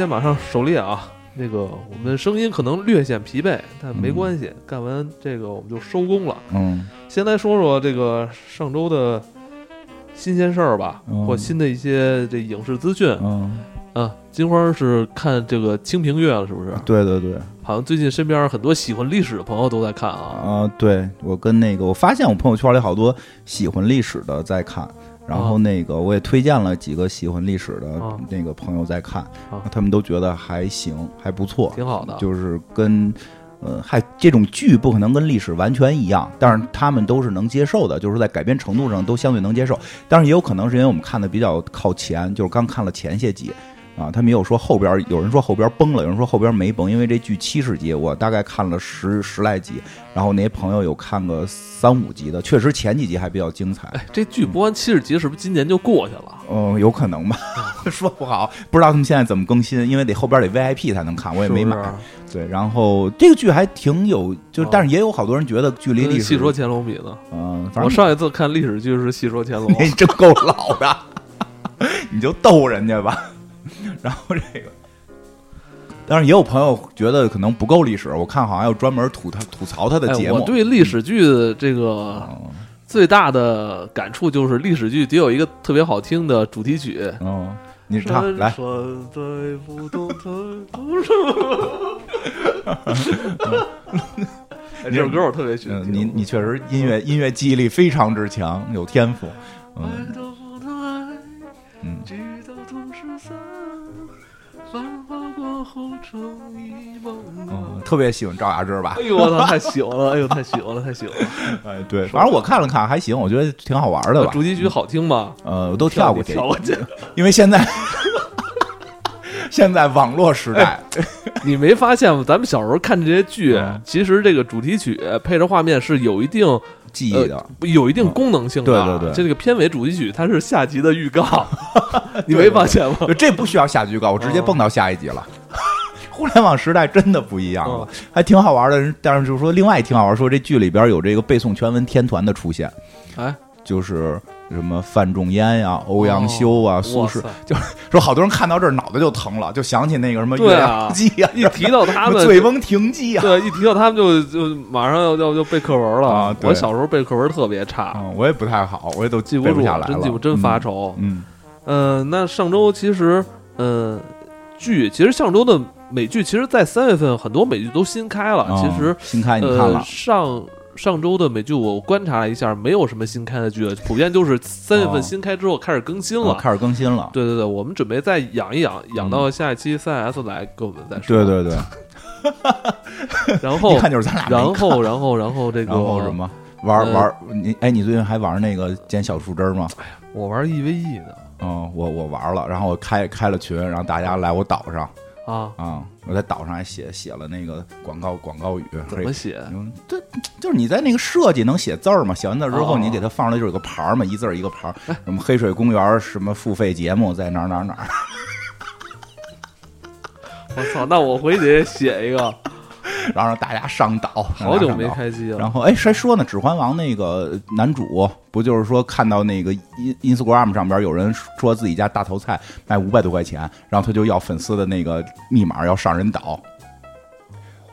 间马上狩猎啊，那个我们声音可能略显疲惫，但没关系，干完这个我们就收工了。嗯先来说说这个上周的新鲜事儿吧，嗯或新的一些这影视资讯嗯，啊。金花是看这个《清平乐》了，是不是？对对对，好像最近身边很多喜欢历史的朋友都在看啊。啊，对我跟那个，我发现我朋友圈里好多喜欢历史的在看，然后啊那个我也推荐了几个喜欢历史的啊那个朋友在看啊，他们都觉得还行，还不错，挺好的，就是跟。呃，还这种剧不可能跟历史完全一样，但是他们都是能接受的，就是在改编程度上都相对能接受。但是也有可能是因为我们看的比较靠前，就是刚看了前些集啊，他们也有说后边有人说后边崩了，有人说后边没崩，因为这剧七十集，我大概看了十十来集，然后那些朋友有看个三五集的，确实前几集还比较精彩。哎，这剧播完七十集是不是今年就过去了？嗯、有可能吧，说不好，不知道他们现在怎么更新，因为得后边得 VIP 才能看，我也没买。是不是对，然后这个剧还挺有，就哦但是也有好多人觉得距离历史，跟戏说乾隆比呢？嗯，反正我上一次看历史剧是《戏说乾隆 》你真够老的，你就逗人家吧。然后这个，但是也有朋友觉得可能不够历史，我看好像有专门吐他吐槽他的节哎，目。我对历史剧的这个嗯最大的感触就是历史剧得有一个特别好听的主题曲。嗯，你唱山来，这首歌我特别喜欢。你你确实音乐 音乐记忆力非常之强，有天赋。嗯，嗯，。特别喜欢赵雅芝吧哎？呦我操，太喜欢了！哎呦，太喜欢了，太喜欢了！哎，对，反正我看了看还行，我觉得挺好玩的吧。主题曲好听吗？呃，我都跳过去，跳过去。因为现在 现在网络时代，你没发现吗？咱们小时候看这些剧嗯，其实这个主题曲配着画面是有一定记忆的。有一定功能性的。对对对这个片尾主题曲它是下集的预告，你没发现吗？对这不需要下预告，我直接蹦到下一集了。互联网时代真的不一样了哦，还挺好玩的。但是就是说，另外挺好玩，说这剧里边有这个背诵全文天团的出现，哎，就是什么范仲淹呀、欧阳修啊、哦苏轼哇，就说好多人看到这儿脑袋就疼了，就想起那个什么《月对啊亮记》呀，一提到他们，醉翁亭记啊。对，一提到他们就就马上要要要背课文了。啊我小时候背课文特别差，嗯，我也不太好，我也都记不住背下来了，真记不真发嗯。愁。嗯，嗯，那上周其实，嗯，剧其实上周的美剧，其实，在三月份很多美剧都新开了。啊其实，新开你看呃了，上上周的美剧我观察了一下，没有什么新开的剧了，普遍就是三月哦份新开之后开始更新了。哦开始更新了。对对对，我们准备再养一养，养到下一期三 S 来跟我们再说。对对对，然后 看就是咱俩然后然后然后这个然后什？么玩呃玩你哎，你最近还玩那个捡小树枝儿吗？我玩 EVE 的嗯，我我玩了，然后我开开了群，然后大家来我岛上啊，啊，我在岛上还写写了那个广告广告语，怎么写？嗯，这就是你在那个设计能写字儿嘛？写完字之后，哦你给它放出来就是有个牌儿嘛，一字儿一个牌儿，什么黑水公园什么付费节目在哪儿哪儿哪儿，我操！那我回去写一个，然后让大家上岛。好久没开机了。然后哎，谁说呢？《指环王》那个男主不就是说看到那个 in Instagram 上边有人说自己家大头菜卖五百多块钱，然后他就要粉丝的那个密码要上人岛，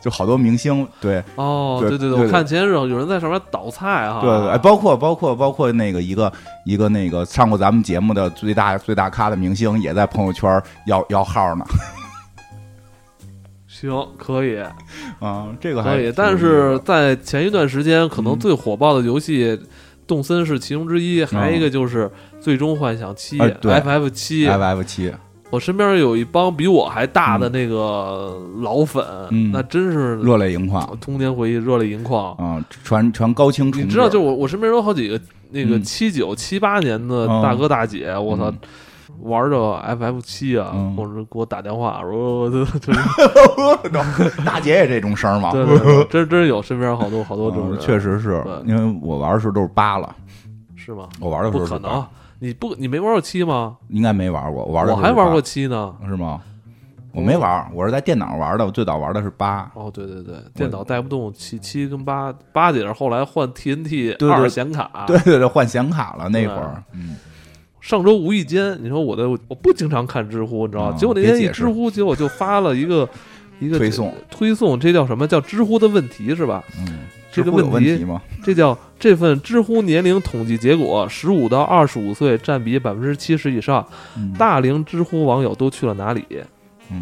就好多明星对哦，对对对对我看前日有人在上面倒菜哈。对对，哎，包括包括包括那个一个一个那个上过咱们节目的最大最大咖的明星也在朋友圈要要号呢，行，可以，啊，这个还可以。但是在前一段时间，可能嗯最火爆的游戏，动森是其中之一，还有一个就是《最终幻想七 FF 七》。F F 七，我身边有一帮比我还大的那个老粉，嗯那真是热泪盈眶童年回忆，热泪盈眶。啊，传传高清重，你知道，就我我身边有好几个那个嗯七九七八年的大哥大姐，我操嗯，玩着 FF 七啊，嗯或者给我打电话说，大姐也这种声儿吗？对对对，真真有身边好多好多这种确实是对因为我玩的时候都是八了，是吗？我玩的时不候是八可能，你不你没玩过七吗？应该没玩过，我玩的时候是八我还玩过七呢。是吗？我没玩，我是在电脑玩的，我最早玩的是八。哦，对对对，电脑带不动七七跟八，八姐是后来换 TNT 对对二显卡，对对对，换显卡了那会儿，嗯，上周无意间，你说我的我不经常看知乎，你知道吗？啊结果那天一知乎，结果就发了一个 一个推送推送，这叫什么叫知乎的问题是吧？嗯，这个问题问题吗？这叫这份知乎年龄统计结果，十五到二十五岁占比百分之七十以上，嗯大龄知乎网友都去了哪里？嗯，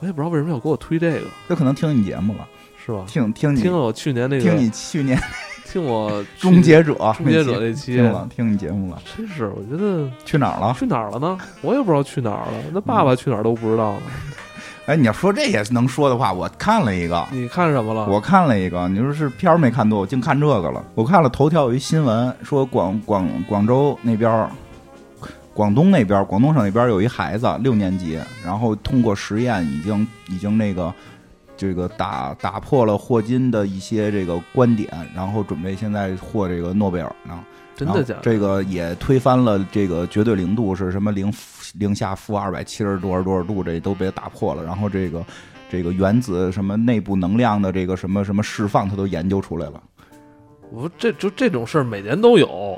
我也不知道为什么要给我推这个，他可能听你节目了，是吧？听听你听了我去年那个，听你去年听我终结者终结者那那期期听了听你节目了，真是我觉得去哪儿了？去哪儿了呢？我也不知道去哪儿了。那爸爸去哪儿都不知道呢。哎，你要说这也能说的话，我看了一个，你看什么了？我看了一个，你说是片儿没看多，我净看这个了。我看了头条有一新闻，说广广广州那边儿，广东那边儿，广东省那边儿有一孩子六年级，然后通过实验已经已经那个这个打打破了霍金的一些这个观点，然后准备现在获这个诺贝尔呢。真的假的？这个也推翻了这个绝对零度是什么零零下负二百七十多少多少度，这都被打破了。然后这个这个原子什么内部能量的这个什么什么释放，他都研究出来了。我这就这种事儿每年都有，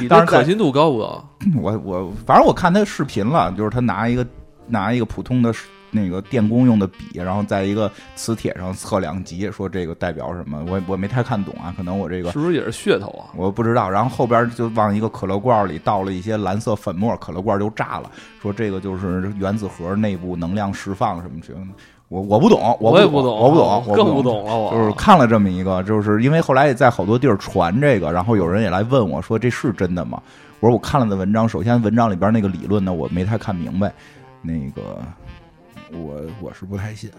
你当然可信度高不高？我我反正我看他视频了，就是他拿一个拿一个普通的那个电工用的笔，然后在一个磁铁上测两极，说这个代表什么，我我没太看懂啊，可能我这个是不是也是噱头啊？我不知道。然后后边就往一个可乐罐里倒了一些蓝色粉末，可乐罐就炸了，说这个就是原子核内部能量释放什么什么。我我不懂，我 也不懂，我不懂，我更不不懂了。我就是看了这么一个，就是因为后来也在好多地儿传这个，然后有人也来问我说这是真的吗？我说我看了的文章，首先文章里边那个理论呢，我没太看明白，那个我我是不太信，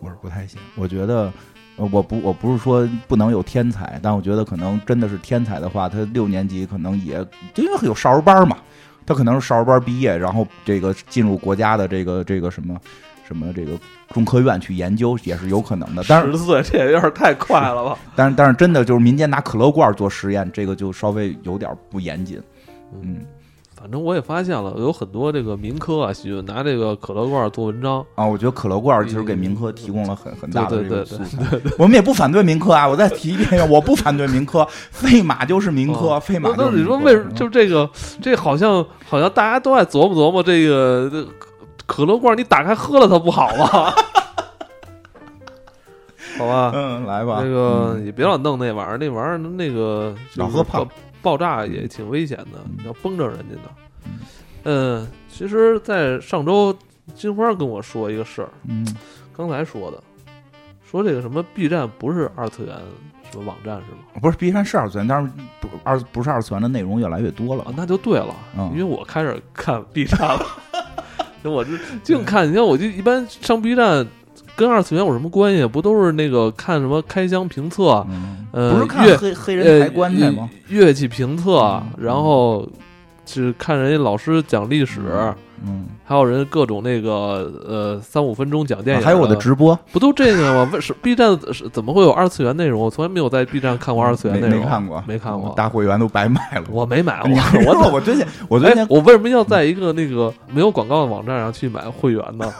我是不太信，我觉得。呃我不，我不是说不能有天才，但我觉得可能真的是天才的话，他六年级可能也因为有少儿班嘛，他可能是少儿班毕业，然后这个进入国家的这个这个什么什么这个中科院去研究也是有可能的。但是十岁这也有点太快了吧？但是但是真的就是民间拿可乐罐做实验，这个就稍微有点不严谨。嗯反正我也发现了，有很多这个民科啊，喜欢拿这个可乐罐做文章。啊，我觉得可乐罐其实给民科提供了很很大的这对对对个素材。我们也不反对民科啊，我再提一遍，我不反对民科，费马就是民科，哦飞马那那你。说为什么就这个这好像好像大家都爱琢磨琢磨这个这可乐罐，你打开喝了它不好吗？好吧，嗯，来吧，那个嗯也别老弄那玩意儿，那玩意儿那个老喝胖爆爆炸也挺危险的你，要崩着人家呢。嗯，其实，在上周金花跟我说一个事儿，嗯刚才说的，说这个什么 B 站不是二次元什么网站是吗？不是 B 站是二次元，但是不二不是二次元的内容越来越多了啊，。那就对了，嗯因为我开始看 B 站了 我就净看，你看我就一般上 B 站。跟二次元有什么关系？不都是那个看什么开箱评测，嗯，呃不是看乐黑黑人呃抬棺材吗？乐器评测，嗯然后是看人家老师讲历史，嗯，还有人各种那个呃三五分钟讲电影、啊还有我的直播，不都这个吗？为什 B 站是怎么会有二次元内容？我从来没有在 B 站看过二次元内容，没看过，没看过，大会员都白买了。我没买 过。我说我最近我最哎，我为什么要在一个那个没有广告的网站上去买会员呢？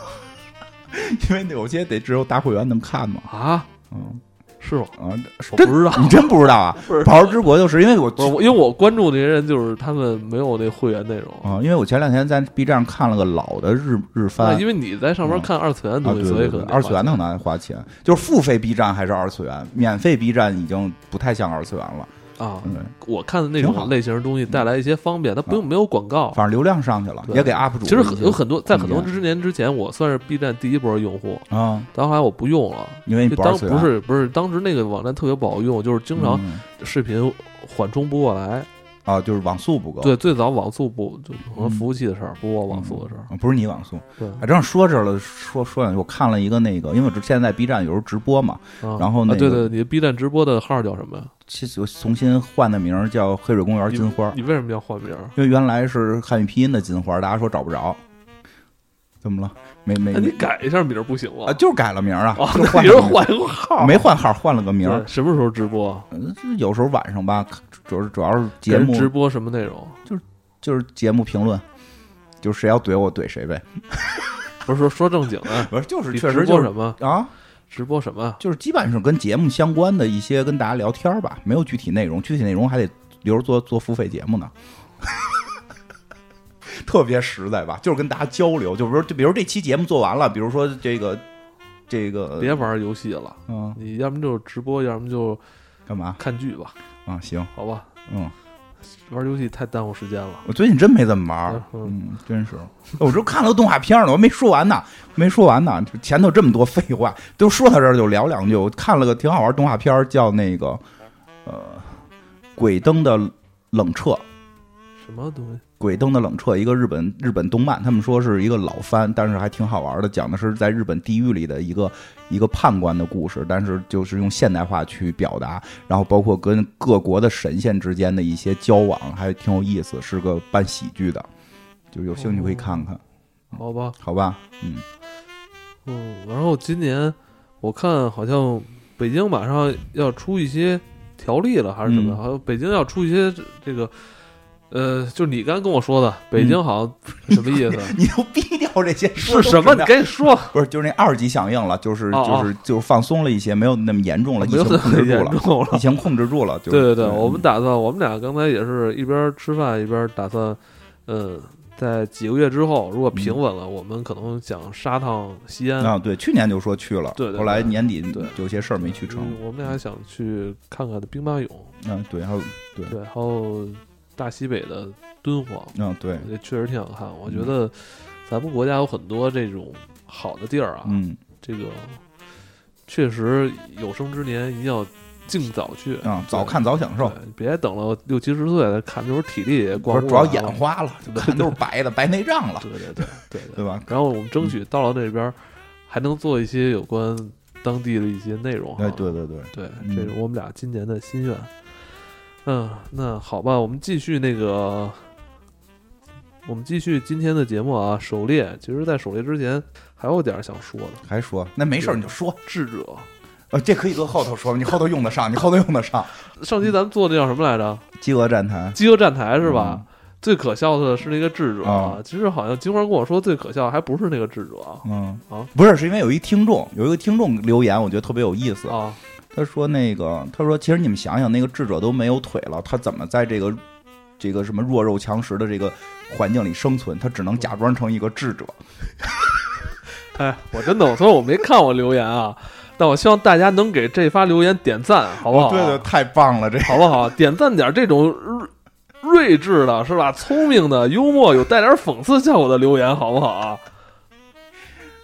因为有些得只有大会员能看嘛。啊，嗯是吗？啊，真我不知道，你 真不知道啊？宝儿之国就是因为我我，因为我关注那些人，就是他们没有那会员内容。啊，因为我前两天在 B 站看了个老的日日那番因为你在上面看二次元的啊，东西，所以可能，二次元的的很难花钱，就是付费 B 站还是二次元，免费 B 站已经不太像二次元了。啊。嗯，我看的那种类型的东西带来一些方便，它不用啊没有广告。反正流量上去了，对也给 UP 主其实有很多，在很多之年之前，我算是 B 站第一波用户，啊，但后来我不用了，因为当不是不是，当时那个网站特别不好用，就是经常嗯视频缓冲不过来。啊，就是网速不够。对，最早网速不就可能嗯服务器的事儿，不我网速的事儿。啊，不是你网速。对，啊，正说这了，说说两句，我看了一个那个，因为我之前在 B 站有时候直播嘛，啊然后那个啊对对，你的 B 站直播的号叫什么呀？其实我重新换的名儿叫黑水公园金花，你为什么要换名？因为原来是汉语拼音的金花，大家说找不着，怎么了？没没那你改一下名不行吗啊，？就是改了名儿啊，哦，就那换名换个号？没换号，换了个名。什么时候直播？嗯，有时候晚上吧，主要是主要是节目直播什么内容？就是就是节目评论，就是谁要怼我怼谁呗。不是说说正经的，不是，就是确实就是什么？啊，直播什么？就是基本上跟节目相关的一些跟大家聊天吧，没有具体内容，具体内容还得留着做做付费节目呢。特别实在吧，就是跟大家交流，就比如就比如这期节目做完了，比如说这个这个，别玩游戏了，嗯，你要么就直播，要么就干嘛看剧吧，啊？行，好吧？嗯，玩游戏太耽误时间了。我最近真没怎么玩，嗯嗯，真是，我这看了个动画片呢，我没说完呢，没说完呢，前头这么多废话，都说到这儿就聊两句。我看了个挺好玩动画片，叫那个呃《鬼灯的冷彻》。什么东西？鬼灯的冷彻，一个日本日本动漫，他们说是一个老番，但是还挺好玩的，讲的是在日本地狱里的一个一个判官的故事，但是就是用现代化去表达，然后包括跟各国的神仙之间的一些交往，还挺有意思，是个办喜剧的，就有兴趣可以看看，好吧，好吧？嗯，嗯，然后今年我看好像北京马上要出一些条例了，还是什么？嗯好像北京要出一些这这个，呃，就是你刚跟我说的，北京好像什么意思？你都逼掉这些说是什么？你赶紧说。不是，就是那二级响应了，就是就是就是放松了一些，没有那么严重了，疫情控制住了，疫。情控制住了，对对对，嗯我们打算，我们俩刚才也是一边吃饭一边打算，嗯，在几个月之后，如果平稳了，我们可能想杀趟西安。啊，对，去年就说去了，后来年底对有些事儿没去成，嗯我们俩想去看看兵马俑，嗯，对，还有对，对，还有大西北的敦煌，嗯，对，这确实挺好看。我觉得咱们国家有很多这种好的地儿啊，嗯这个确实有生之年一定要尽早去啊，早看早享受，，别等了六七十岁再看，那时候体力也光主要眼花了，就看都是白的，白内障了，对对对 对对吧？然后我们争取到了那边儿，还能做一些有关当地的一些内容哈。哎，对对对，对，嗯这是我们俩今年的心愿。嗯，那好吧，我们继续那个，我们继续今天的节目啊。狩猎，其实，在狩猎之前还有点儿想说的。还说？那没事儿你就说，智者，呃，这可以搁后头说，你后头用得上，你后头用得上，上期咱们做的叫什么来着？饥饿站台饥饿站台是吧？最可笑的是那个智者啊。其实好像金花跟我说，最可笑还不是那个智者嗯。啊，不是，是因为有一听众，有一个听众留言，我觉得特别有意思。啊，他说那个，他说其实你们想想，那个智者都没有腿了，他怎么在这个这个什么弱肉强食的这个环境里生存？他只能假装成一个智者。哎，我真的，所以我没看我留言啊，但我希望大家能给这发留言点赞，好不好？哦对对，太棒了，这好不好？点赞点这种睿睿智的，是吧？聪明的、幽默、有带点讽刺效果的留言，好不好啊？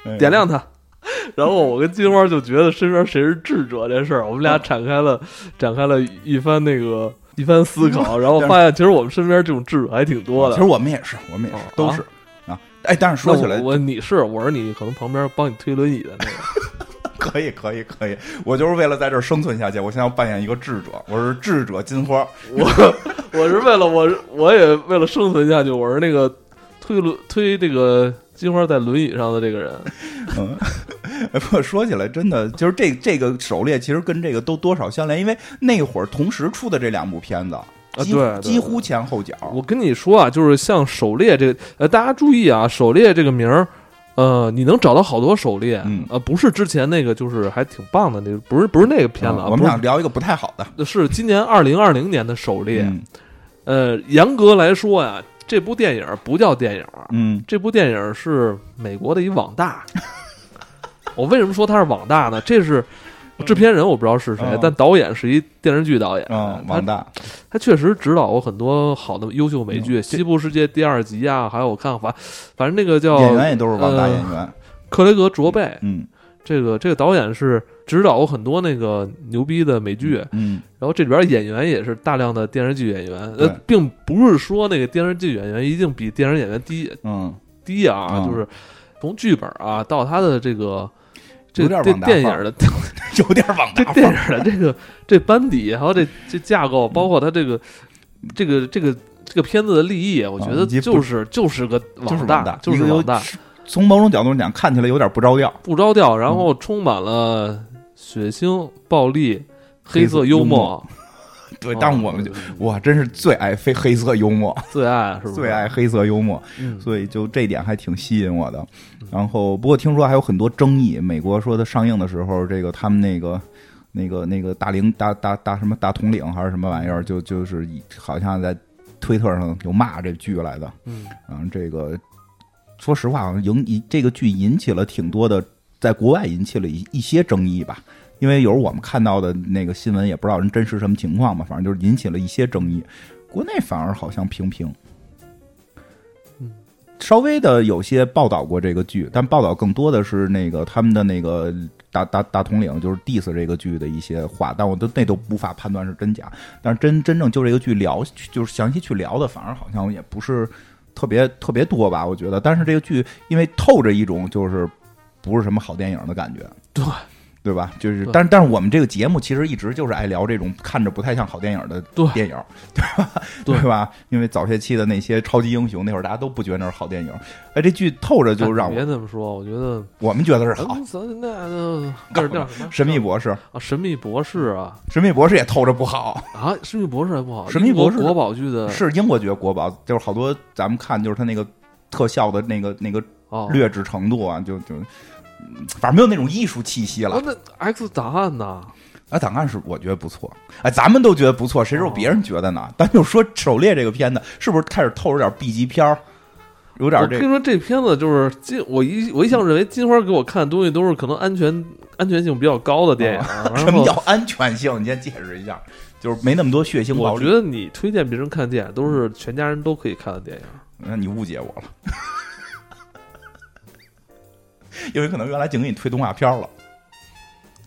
哎点亮它。然后我跟金花就觉得身边谁是智者这事儿，我们俩展开了展开了一番那个一番思考，然后发现其实我们身边这种智者还挺多的其实。我们也是，我们也是哦，都是啊。哎，但是说起来我，我你是我是你可能旁边帮你推轮椅的那个。可以，可以，可以。我就是为了在这儿生存下去，我现在要扮演一个智者，我是智者金花。我我是为了我我也为了生存下去，我是那个推轮推这个金花在轮椅上的这个人。嗯，哎 不过说起来，真的就是这这个狩猎，其实跟这个都多少相连，因为那会儿同时出的这两部片子，几乎对对几乎前后脚。我跟你说啊，就是像狩猎这个，呃，大家注意啊，狩猎这个名儿，呃，你能找到好多狩猎，嗯呃，不是之前那个，就是还挺棒的那个，不是不是那个片子啊，嗯我们不是想聊一个不太好的。是今年二零二零年的狩猎。嗯呃，严格来说呀，这部电影不叫电影，嗯这部电影是美国的一网大。我为什么说它是网大呢？这是制片人，我不知道是谁，嗯但导演是一电视剧导演。嗯，他王大，他确实指导过很多好的优秀美剧，嗯西部世界》第二集啊，还有我看反反正那个叫演员也都是网大呃演员。克雷格·卓贝，嗯这个这个导演是指导过很多那个牛逼的美剧，嗯然后这里边演员也是大量的电视剧演员，呃，并不是说那个电视剧演员一定比电影演员低嗯，低啊，嗯。就是从剧本啊到他的这个这有点这往大电影的 有点往这大。电影的这个这班底，还有这这架构，包括他这个这个这个这个片子的立意，我觉得就是就是个就是网大，就是一个有网大，从某种角度讲，看起来有点不着调。不着调，然嗯。后充满了血腥、暴力、黑色幽幽默，对，哦但我们就对对哇，真是最爱非黑色幽默，最爱是不是？最爱黑色幽默，嗯，所以就这点还挺吸引我的。然后，不过听说还有很多争议。美国说它上映的时候，这个他们那个。那个那个大领大大大什么大统领还是什么玩意儿，就就是好像在推特上有骂这剧来的。嗯嗯，这个说实话，好像引引这个剧引起了挺多的，在国外引起了一一些争议吧。因为有时候我们看到的那个新闻也不知道人真实什么情况嘛，反正就是引起了一些争议。国内反而好像平平，嗯，稍微的有些报道过这个剧，但报道更多的是那个他们的那个大大大统领就是 diss 这个剧的一些话，但我都那都无法判断是真假。但是真真正就这个剧聊，就是详细去聊的，反而好像也不是特别特别多吧，我觉得。但是这个剧因为透着一种就是不是什么好电影的感觉，对。对吧？就是，但是但是我们这个节目其实一直就是爱聊这种看着不太像好电影的电影，对吧？对。对吧？因为早些期的那些超级英雄，那会儿大家都不觉得那是好电影，哎，这剧透着就让我别这么说，我觉得我们觉得是好。嗯咱那那那叫什么？神秘博士，啊，神秘博士啊。神秘博士也透着不好，啊，神秘博士还不好，神秘博士国国宝剧的是英国觉得国宝，就是好多咱们看就是他那个特效的那个那个哦，劣质程度啊，就就嗯反正没有那种艺术气息了哦。那 X 档案呢？哎，档案是我觉得不错，哎，咱们都觉得不错，谁知道别人觉得呢？咱就说《狩猎》这个片子，是不是开始透着点 B 级片儿，有点这我跟你说，这片子就是金，我一我一向认为金花给我看的东西都是可能安全安全性比较高的电影，哦什么叫安全性？你先解释一下，就是没那么多血腥暴力。我觉得你推荐别人看电影都是全家人都可以看的电影。那你误解我了，因为可能原来净给你推动画片了，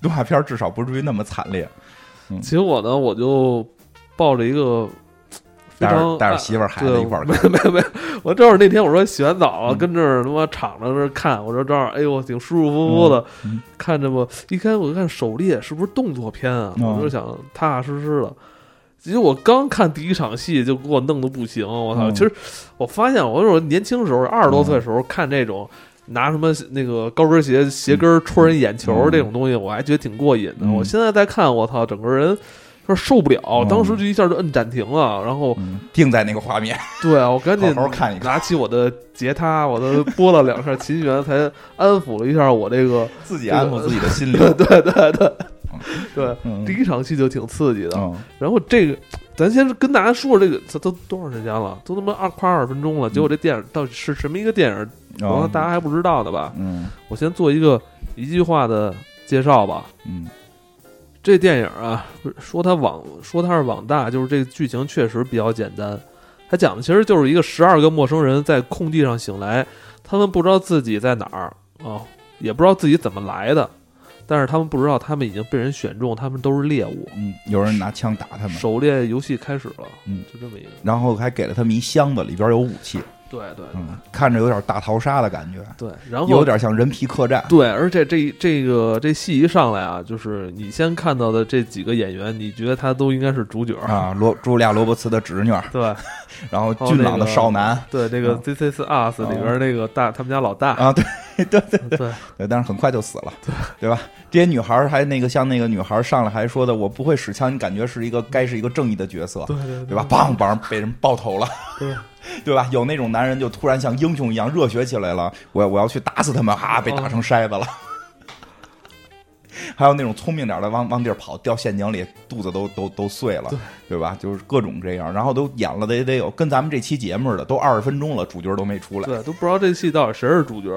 动画片至少不至于那么惨烈。结果呢，我就抱着一个非带着常带着媳妇儿孩子对一块儿没有没有没有，我正好那天我说洗完澡啊，嗯跟这儿他妈敞着这儿看，我说正好，哎呦，挺舒舒服服的，嗯嗯看着吧。一开始我看狩猎是不是动作片啊？嗯我就想踏踏实实的。其实我刚看第一场戏就给我弄得不行，我操！嗯其实我发现我说年轻时候二十多岁的时候看这种。拿什么那个高跟鞋鞋跟戳人眼球嗯这种东西，我还觉得挺过瘾的。嗯我现在再看，我操，整个人说受不了，嗯当时就一下就摁暂停了，然后嗯，定在那个画面，对啊，我赶紧好好看一看拿起我的吉他，我都拨了两下琴弦，才安抚了一下我这个。自己安抚自己的心灵。对对对对对，嗯第一场戏就挺刺激的。嗯然后这个，咱先跟大家说说这个，这都多长时间了？都他妈二快二十分钟了，结果这电影到底是什么一个电影？可能大家还不知道的吧？嗯我先做一个一句话的介绍吧。嗯这电影啊，说它网说它是网大，就是这个剧情确实比较简单。它讲的其实就是一个十二个陌生人在空地上醒来，他们不知道自己在哪儿啊、也不知道自己怎么来的，但是他们不知道他们已经被人选中，他们都是猎物。嗯，有人拿枪打他们，狩猎游戏开始了，嗯，就这么一个，然后还给了他们一箱子，里边有武器，对对嗯，看着有点大逃杀的感觉，对，然后有点像人皮客栈。对，而且这这个这戏一上来啊，就是你先看到的这几个演员，你觉得他都应该是主角啊，罗茱莉亚·罗伯茨的侄女，对。然后俊朗的少男。对，这个啊《This Is Us》里边那个大他们家老大，啊，对 对对对。对，但是很快就死了，对对吧？这些女孩还那个像那个女孩上来还说的，我不会使枪，你感觉是一个该是一个正义的角色，对对对。吧？梆梆被人爆头了，对对吧？有那种男人就突然像英雄一样热血起来了，我我要去打死他们，哈，被打成筛子了。还有那种聪明点的往往地儿跑，掉陷阱里，肚子都都都碎了，对对吧？就是各种这样，然后都演了得得有跟咱们这期节目似的，都二十分钟了，主角都没出来，对，都不知道这戏到底谁是主角。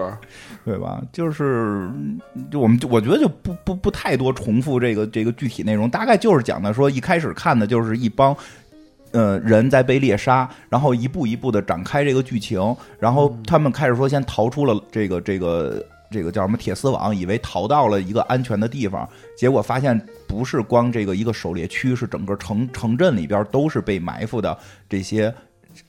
对吧？就是就我们就我觉得就不不不太多重复这个这个具体内容，大概就是讲的说一开始看的就是一帮。呃，人在被猎杀，然后一步一步的展开这个剧情，然后他们开始说先逃出了这个这个这个叫什么铁丝网，以为逃到了一个安全的地方，结果发现不是光这个一个狩猎区，是整个城城镇里边都是被埋伏的这些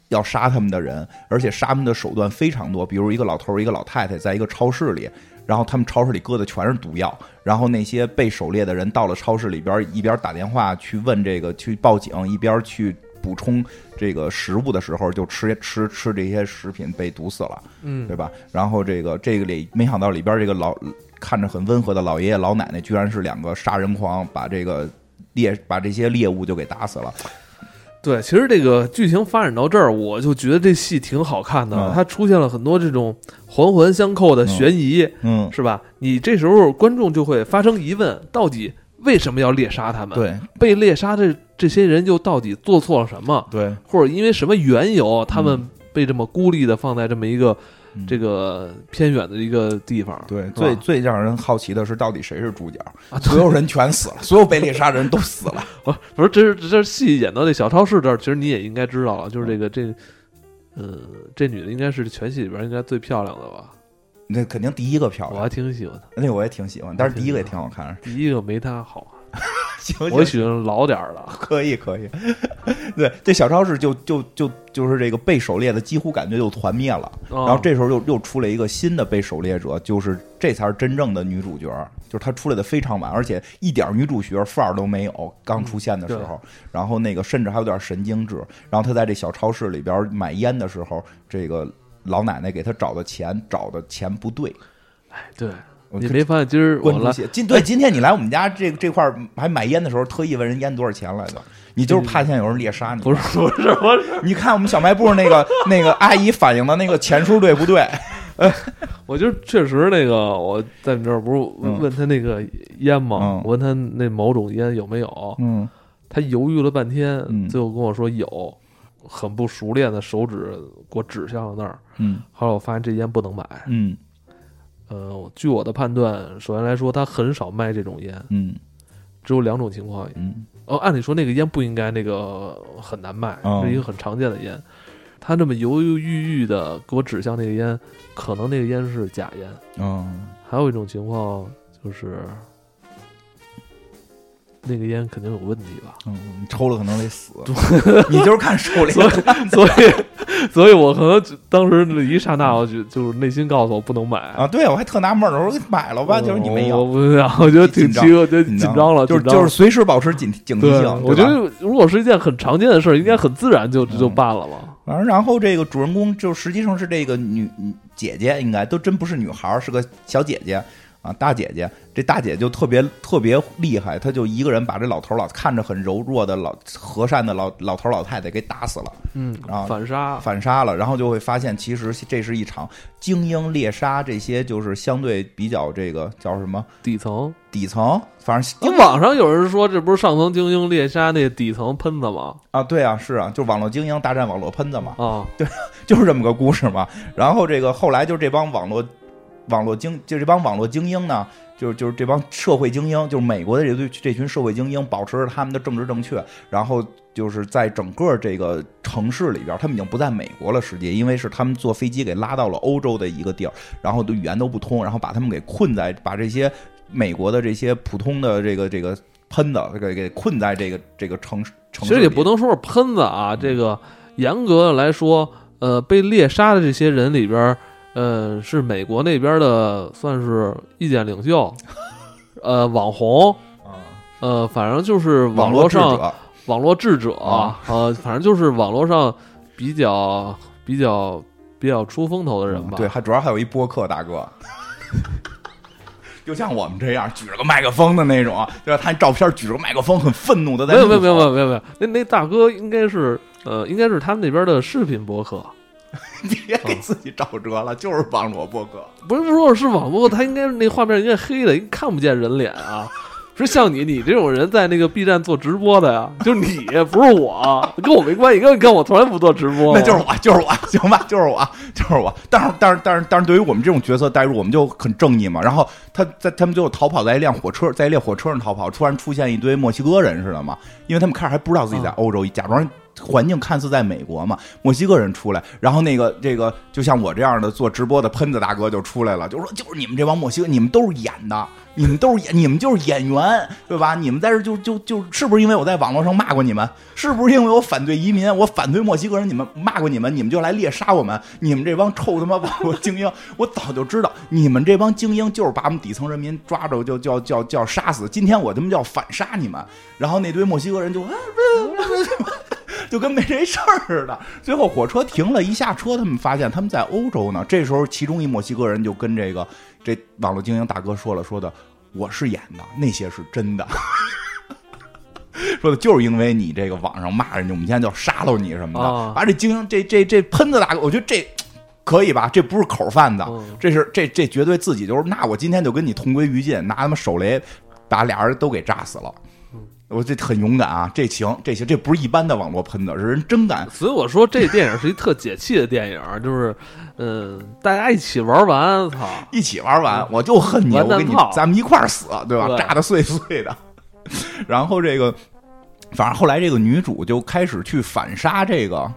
要杀他们的人，而且杀他们的手段非常多，比如一个老头儿一个老太太在一个超市里，然后他们超市里搁的全是毒药，然后那些被狩猎的人到了超市里边，一边打电话去问这个去报警，一边去补充这个食物的时候，就吃吃吃这些食品被毒死了，嗯对，吧？然后这个这个里没想到里边这个老看着很温和的老爷爷老奶奶，居然是两个杀人狂，把这个猎把这些猎物就给打死了。对，其实这个剧情发展到这儿，我就觉得这戏挺好看的。嗯它出现了很多这种环环相扣的悬疑，嗯，是吧？你这时候观众就会发生疑问：到底为什么要猎杀他们？，对，被猎杀这这些人又到底做错了什么，对，或者因为什么缘由，他们被这么孤立的放在这么一个嗯这个偏远的一个地方。对，最最让人好奇的是，到底谁是主角？啊，所有人全死了，所有被猎杀的人都死了。不 不是，这是这是戏演到这小超市这儿，其实你也应该知道了，就是这个这，呃，这女的应该是全戏里边应该最漂亮的吧？那肯定第一个漂亮我还，挺喜欢他，那个我也挺喜欢，但是第一个也挺好看。第一个没他好，行行，我喜欢老点儿的。可以可以。对，这小超市就就就就是这个被狩猎的几乎感觉就团灭了。然然后这时候又又出来一个新的被狩猎者，就是这才是真正的女主角，就是她出来的非常晚，而且一点女主角范儿都没有。刚出现的时候，然后那个甚至还有点神经质。然后她在这小超市里边买烟的时候，这个老奶奶给他找的钱找的钱不对。哎，对我你没发现今儿我来今对今天你来我们家这这块儿还买烟的时候，特意问人烟多少钱来着？你就是怕现在有人猎杀你？不是不是不是，你看我们小卖部那个那个阿姨反映的那个钱数对不对？我就确实那个我在你这儿不是嗯问他那个烟吗？嗯我问他那某种烟有没有，嗯他犹豫了半天，嗯最后跟我说有，很不熟练的手指给我指向了那儿。嗯后来我发现这烟不能买。嗯呃，据我的判断，首先来说，他很少卖这种烟，嗯只有两种情况。嗯哦，按理说那个烟不应该那个很难卖，哦是一个很常见的烟。他这么犹犹豫豫的给我指向那个烟，可能那个烟是假烟。嗯还有一种情况就是，那个烟肯定有问题吧。嗯，你抽了可能得死。你就是看手里所以，所以，所以我可能当时那一刹那，我就就是内心告诉我不能买。啊！对，我还特纳闷儿呢，我说买了吧，我就是你没有，我不想，我觉得挺紧张奇，我觉得紧张了，就是就是随时保持警警惕性。，我觉得如果是一件很常见的事儿，应该很自然就嗯就办了吧。反正然后这个主人公就实际上是这个女女姐姐，应该都真不是女孩儿，是个小姐姐啊，大姐姐。这大姐就特别特别厉害，她就一个人把这老头儿老看着很柔弱的老和善的老老头儿老太太给打死了，嗯啊，反杀，反杀了，然后就会发现其实这是一场精英猎杀，这些就是相对比较这个叫什么底层。底层，反正你网上有人说，这不是上层精英猎杀那底层喷子吗？啊，对啊，是啊，就网络精英大战网络喷子嘛，啊，对 就是这么个故事嘛。然后这个后来就这帮网络网络精，就这帮网络精英呢，就是就是这帮社会精英，就是美国的这堆这群社会精英，保持着他们的政治正确，然后就是在整个这个城市里边，他们已经不在美国了，实际因为是他们坐飞机给拉到了欧洲的一个地儿，然后都语言都不通，然后把他们给困在，把这些美国的这些普通的这个这个喷子给给困在这个这个城市城市里，其实也不能说是喷子啊，这个严格的来说，呃，被猎杀的这些人里边，呃，是美国那边的算是意见领袖，呃，网红，啊呃，反正就是网络上者网络智者，啊呃，反正就是网络上比较比较比较出风头的人吧。对，还主要还有一播客大哥，就像我们这样举着个麦克风的那种，对吧？他照片举着个麦克风，很愤怒的在没有没有没有没有，有没有没有，那那大哥应该是呃，应该是他们那边的视频博客，别给自己找辙了，就是网络播客。不是如果是网播，他应该那画面应该黑的，应该看不见人脸啊。是像你，你这种人在那个 B 站做直播的呀，就是你，不是我，跟我没关系，跟跟我从来不做直播，那就是我，就是我，行吧，就是我，就是我。但是，但是，但是，但是，对于我们这种角色代入，我们就很正义嘛。然后他在他们最后逃跑，在一辆火车，在一列火车上逃跑，突然出现一堆墨西哥人似的嘛，因为他们开始还不知道自己在啊欧洲，假装环境看似在美国嘛。墨西哥人出来，然后那个这个就像我这样的做直播的喷子大哥就出来了，就说就是你们这帮墨西哥，你们都是演的。你们都是演，你们就是演员，对吧？你们在这就就就是不是因为我在网络上骂过你们？是不是因为我反对移民，我反对墨西哥人？你们骂过你们，你们就来猎杀我们？你们这帮臭他妈网络精英，我早就知道，你们这帮精英就是把我们底层人民抓着就就要就要就要杀死。今天我他妈就要反杀你们！然后那堆墨西哥人就啊，就跟没这事儿似的。最后火车停了，一下车，他们发现他们在欧洲呢。这时候，其中一墨西哥人就跟这个这网络精英大哥说了，说的我是演的，那些是真的。说的就是因为你这个网上骂人家，我们现在就要杀了你什么的。啊把这精英这这这喷子大哥，我觉得这可以吧？这不是口贩子，嗯这是这这绝对自己就是，那我今天就跟你同归于尽，拿他妈手雷把俩人都给炸死了。我这很勇敢啊，这行这行，这不是一般的网络喷子，是人真敢。所以我说这电影是一特解气的电影，就是，嗯，大家一起玩完，操，一起玩完，我就恨你，我跟你咱们一块儿死，对吧？对炸的碎碎的。然后这个，反正后来这个女主就开始去反杀这个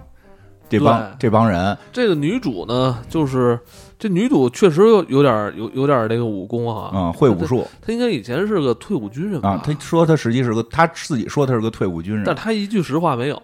这帮这帮人，这个女主呢，就是这女主确实有有点有有点那个武功哈，嗯，会武术她应该以前是个退伍军人吧？啊。他说她实际是个，她自己说她是个退伍军人但她一句实话没有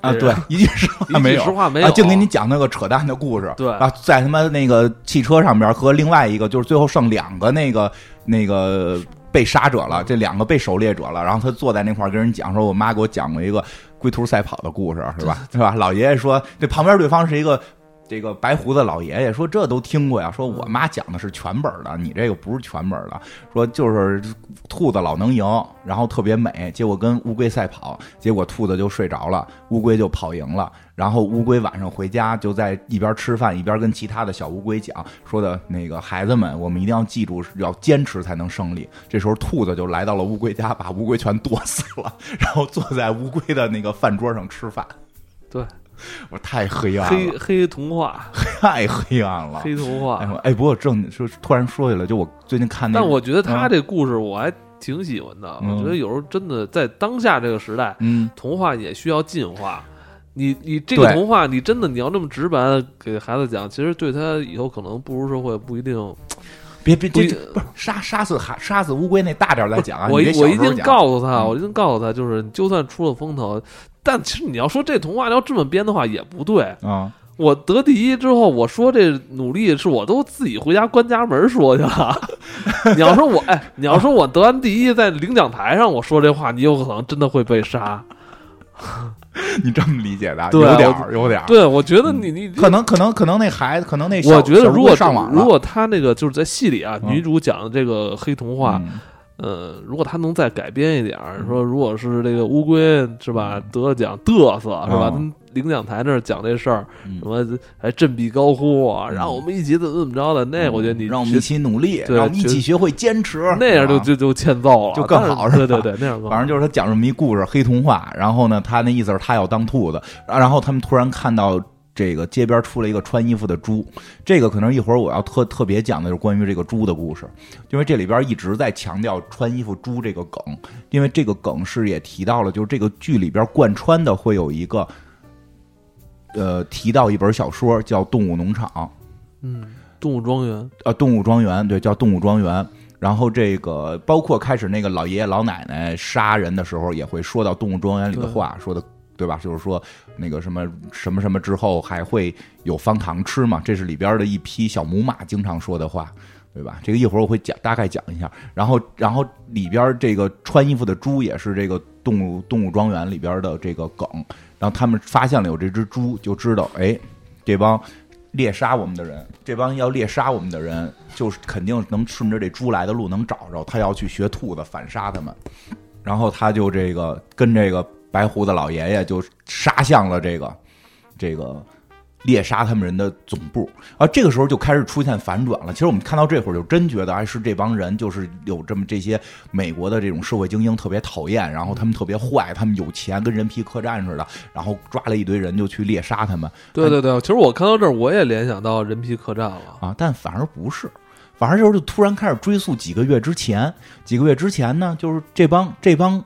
啊，对，一句实话没有实。话没有，啊，净给你讲那个扯淡的故事，对啊，在他妈那个汽车上边和另外一个，就是最后剩两个那个那个被杀者了，这两个被狩猎者了，然后他坐在那块儿跟人讲说，我妈给我讲过一个龟兔赛跑的故事，是吧？是吧？老爷爷说，这旁边对方是一个。这个白胡子老爷爷说：“这都听过呀，说我妈讲的是全本的，你这个不是全本的。说就是兔子老能赢，然后特别美，结果跟乌龟赛跑，结果兔子就睡着了，乌龟就跑赢了。然后乌龟晚上回家就在一边吃饭一边跟其他的小乌龟讲说的那个孩子们，我们一定要记住要坚持才能胜利。这时候兔子就来到了乌龟家，把乌龟全剁死了，然后坐在乌龟的那个饭桌上吃饭。对 我太黑暗了，黑黑童话，太黑暗了。黑童话。哎不过正说突然说起来，就我最近看那个，但我觉得他嗯这故事我还挺喜欢的，嗯我觉得有时候真的在当下这个时代，嗯，童话也需要进化。你你这个童话，你真的你要那么直白地给孩子讲，其实对他以后可能步入社会不一定。别别这不是杀杀死海杀死乌龟那大点儿再讲啊，我我一定告诉他，嗯我一定告诉他，就是就算出了风头，但其实你要说这童话要这么编的话也不对。啊，我得第一之后，我说这努力是我都自己回家关家门说去了。你要说我哎，你要说我得完第一，在领奖台上我说这话，你有可能真的会被杀。你这么理解的，对有点儿有点儿。对，我觉得你你可能可能可能那孩子，可能那我觉得如果上网如果他那个就是在戏里啊，嗯女主讲的这个黑童话，嗯呃，如果他能再改编一点儿，说如果是这个乌龟是吧得了奖嘚瑟是吧，领奖台那儿讲这事儿，嗯。什么还振臂高呼啊，嗯。让我们一起怎么怎么着的，那我觉得你学让我们一起努力，对让我们一起学会坚持，那样就啊就就欠揍了，就更好是吧？对对对，那样反正就是他讲这么一故事，黑童话。然后呢，他那意思是他要当兔子，然后他们突然看到这个街边出了一个穿衣服的猪，这个可能一会儿我要特特别讲的就是关于这个猪的故事，因为这里边一直在强调穿衣服猪这个梗，因为这个梗是也提到了，就是这个剧里边贯穿的会有一个。呃，提到一本小说叫《动物农场》，嗯，动物庄园，啊，动物庄园，对，叫动物庄园。然后这个包括开始那个老爷爷老奶奶杀人的时候，也会说到动物庄园里的话，说的对吧？就是说那个什么什么什么之后还会有方糖吃嘛，这是里边的一匹小母马经常说的话。对吧？这个一会儿我会讲，大概讲一下。然后，然后里边这个穿衣服的猪也是这个动物动物庄园里边的这个梗。然后他们发现了有这只猪，就知道，哎，这帮猎杀我们的人，这帮要猎杀我们的人，就是肯定能顺着这猪来的路能找着。他要去学兔子反杀他们，然后他就这个跟这个白胡子老爷爷就杀向了这个这个猎杀他们人的总部。啊，这个时候就开始出现反转了。其实我们看到这会儿，就真觉得，哎，是这帮人就是有这么这些美国的这种社会精英特别讨厌，然后他们特别坏，他们有钱，跟人皮客栈似的，然后抓了一堆人就去猎杀他们。对对对，其实我看到这儿，我也联想到人皮客栈了。啊，但反而不是，反而就是突然开始追溯几个月之前，几个月之前呢，就是这帮这帮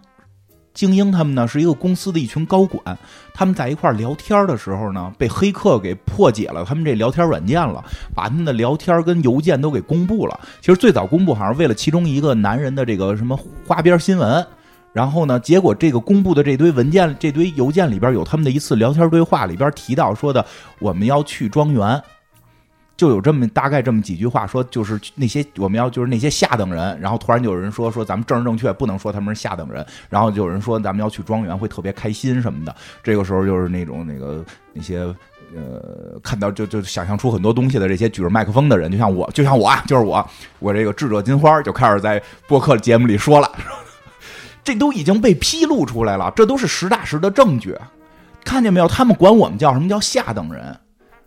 精英他们呢是一个公司的一群高管，他们在一块儿聊天的时候呢，被黑客给破解了他们这聊天软件了，把他们的聊天跟邮件都给公布了。其实最早公布好像为了其中一个男人的这个什么花边新闻。然后呢？结果这个公布的这堆文件、这堆邮件里边有他们的一次聊天对话，里边提到说的我们要去庄园，就有这么大概这么几句话，说就是那些我们要就是那些下等人，然后突然就有人说说咱们政治正确，不能说他们是下等人，然后就有人说咱们要去庄园会特别开心什么的。这个时候就是那种那个那些呃看到就就想象出很多东西的这些举着麦克风的人，就像我，就像我啊，就是我，我这个智者金花就开始在播客节目里说了，这都已经被披露出来了，这都是实打实的证据。看见没有？他们管我们叫什么叫下等人。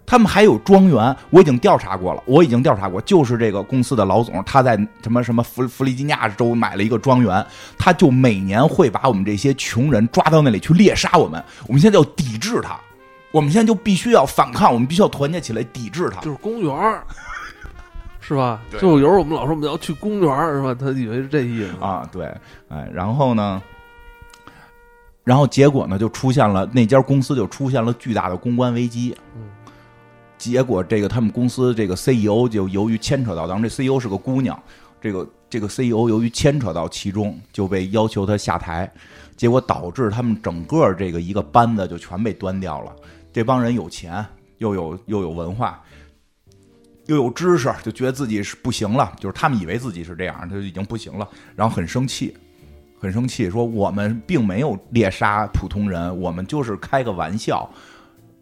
他们还有庄园，我已经调查过了，我已经调查过，就是这个公司的老总，他在什么什么弗弗利吉尼亚州买了一个庄园，他就每年会把我们这些穷人抓到那里去猎杀我们，我们现在要抵制他，我们现在就必须要反抗，我们必须要团结起来抵制他。就是公园儿，是吧？就有时候我们老说我们要去公园儿，是吧？他以为是这意思。啊，对，哎，然后呢，然后结果呢，就出现了那家公司就出现了巨大的公关危机。嗯结果这个他们公司这个 CEO 就由于牵扯到，当然这 CEO 是个姑娘，这个这个 CEO 由于牵扯到其中，就被要求他下台，结果导致他们整个这个一个班子就全被端掉了。这帮人有钱，又有又有文化，又有知识，就觉得自己是不行了，就是他们以为自己是这样，他就已经不行了，然后很生气，很生气，说我们并没有猎杀普通人，我们就是开个玩笑，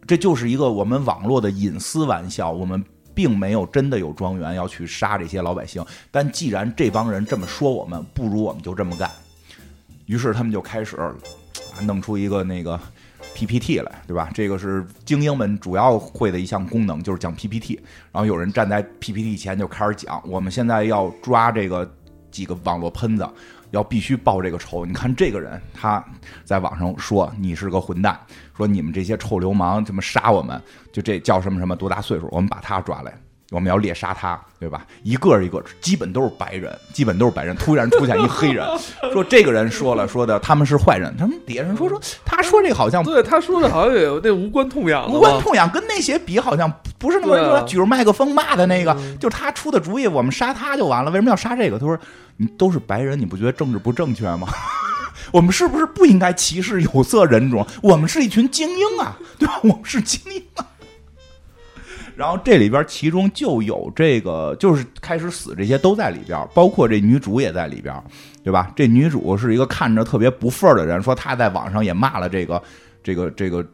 这就是一个我们网络的隐私玩笑，我们并没有真的有庄园要去杀这些老百姓，但既然这帮人这么说我们，不如我们就这么干。于是他们就开始弄出一个那个 PPT 来，对吧？这个是精英们主要会的一项功能，就是讲 PPT。然后有人站在 PPT 前就开始讲，我们现在要抓这个几个网络喷子，要必须报这个仇。你看这个人，他在网上说你是个混蛋，说你们这些臭流氓怎么杀我们？就这叫什么什么多大岁数？我们把他抓来。我们要猎杀他，对吧？一个一个，基本都是白人，基本都是白人。突然出现一黑人，说这个人说了，说的他们是坏人。他们底下人说说，他说这个好像对，他说的好像有那无关痛痒无关痛痒，跟那些比好像不是那么举着麦克风骂的那个，就是他出的主意，我们杀他就完了，为什么要杀这个？他说你都是白人，你不觉得政治不正确吗？我们是不是不应该歧视有色人种？我们是一群精英啊，对吧？我们是精英啊。然后这里边其中就有这个，就是开始死这些都在里边，包括这女主也在里边，对吧？这女主是一个看着特别不忿儿的人，说她在网上也骂了这个这个这个，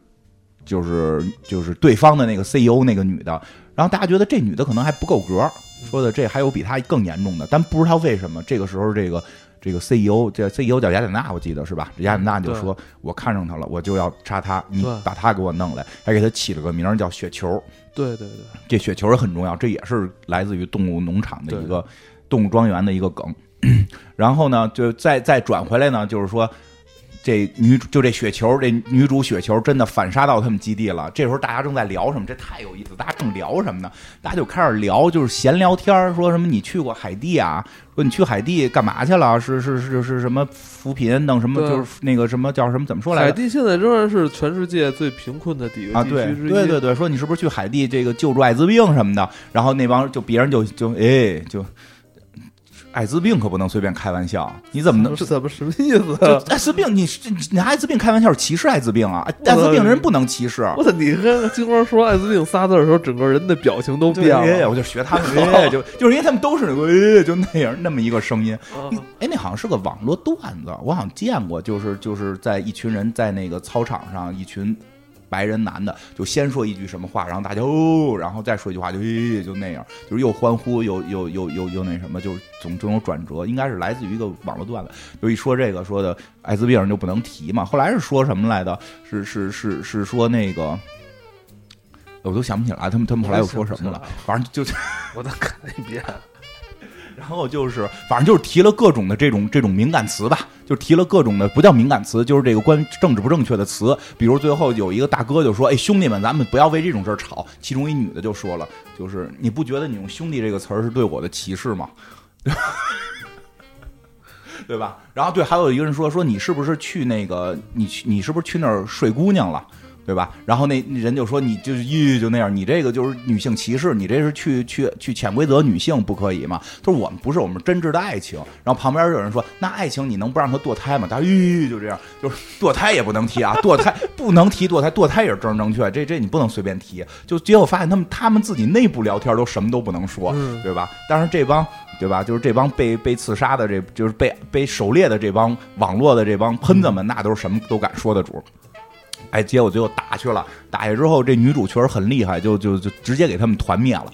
就是就是对方的那个 CEO 那个女的。然后大家觉得这女的可能还不够格，说的这还有比她更严重的，但不知道为什么这个时候这个这个 CEO 这 CEO 叫雅典娜，我记得是吧？这雅典娜就说：“我看上他了，我就要杀他，你把他给我弄来。”还给他起了个名儿叫雪球。对对对，这雪球也很重要，这也是来自于动物农场的一个动物庄园的一个梗。然后呢，就再再转回来呢，就是说，这女主就这雪球，这女主雪球真的反杀到他们基地了。这时候大家正在聊什么？这太有意思！大家正聊什么呢？大家就开始聊，就是闲聊天儿说什么你去过海地啊？说你去海地干嘛去了？是是是是什么扶贫弄什么？就是那个什么叫什么？怎么说来着？海地现在仍然是全世界最贫困的地区。对对对，说你是不是去海地这个救助艾滋病什么的？然后那帮就别人就就哎就，艾滋病可不能随便开玩笑，你怎么能是怎么什么意思？艾滋病？你拿艾滋病开玩笑是歧视艾滋病啊？艾滋病人不能歧视。我操！你跟金花说艾滋病仨字儿的时候，整个人的表情都对变哎了。我就学他们，哎，就就是因为他们都是那个，哎，就那样那么一个声音。啊哎，那好像是个网络段子，我好像见过，就是就是在一群人在那个操场上，一群白人男的就先说一句什么话，然后大家哦，然后再说一句话，就咦就那样，就是又欢呼又又又又又那什么，就是总总有转折，应该是来自于一个网络段子。就一说这个说的艾滋病人就不能提嘛，后来是说什么来的？是是是是说那个。我都想不起来，他们他们后来又说什么了？反正就 我再看一遍。然后就是，反正就是提了各种的这种这种敏感词吧，就提了各种的不叫敏感词，就是这个关于政治不正确的词。比如最后有一个大哥就说：“哎，兄弟们，咱们不要为这种事儿吵。”其中一女的就说了：“就是你不觉得你用‘兄弟’这个词儿是对我的歧视吗？” 对吧？然后对，还有一个人说：“说你是不是去那个你去你是不是去那儿睡姑娘了？”对吧？然后那人就说你就是咦就那样，你这个就是女性歧视，你这是去去去潜规则女性不可以吗？他说我们不是，我们真挚的爱情。然后旁边有人说，那爱情你能不让他堕胎吗？他说咦就这样，就是堕胎也不能提啊，堕胎不能提堕胎，堕胎也是政治正确，这这你不能随便提。就结果发现他们他们自己内部聊天都什么都不能说，嗯对吧？但是这帮对吧？就是这帮被被刺杀的这，就是被被狩猎的这帮网络的这帮喷子们，那都是什么都敢说的主。哎，结果最后打去了，打下之后，这女主确实很厉害，就就就直接给他们团灭了，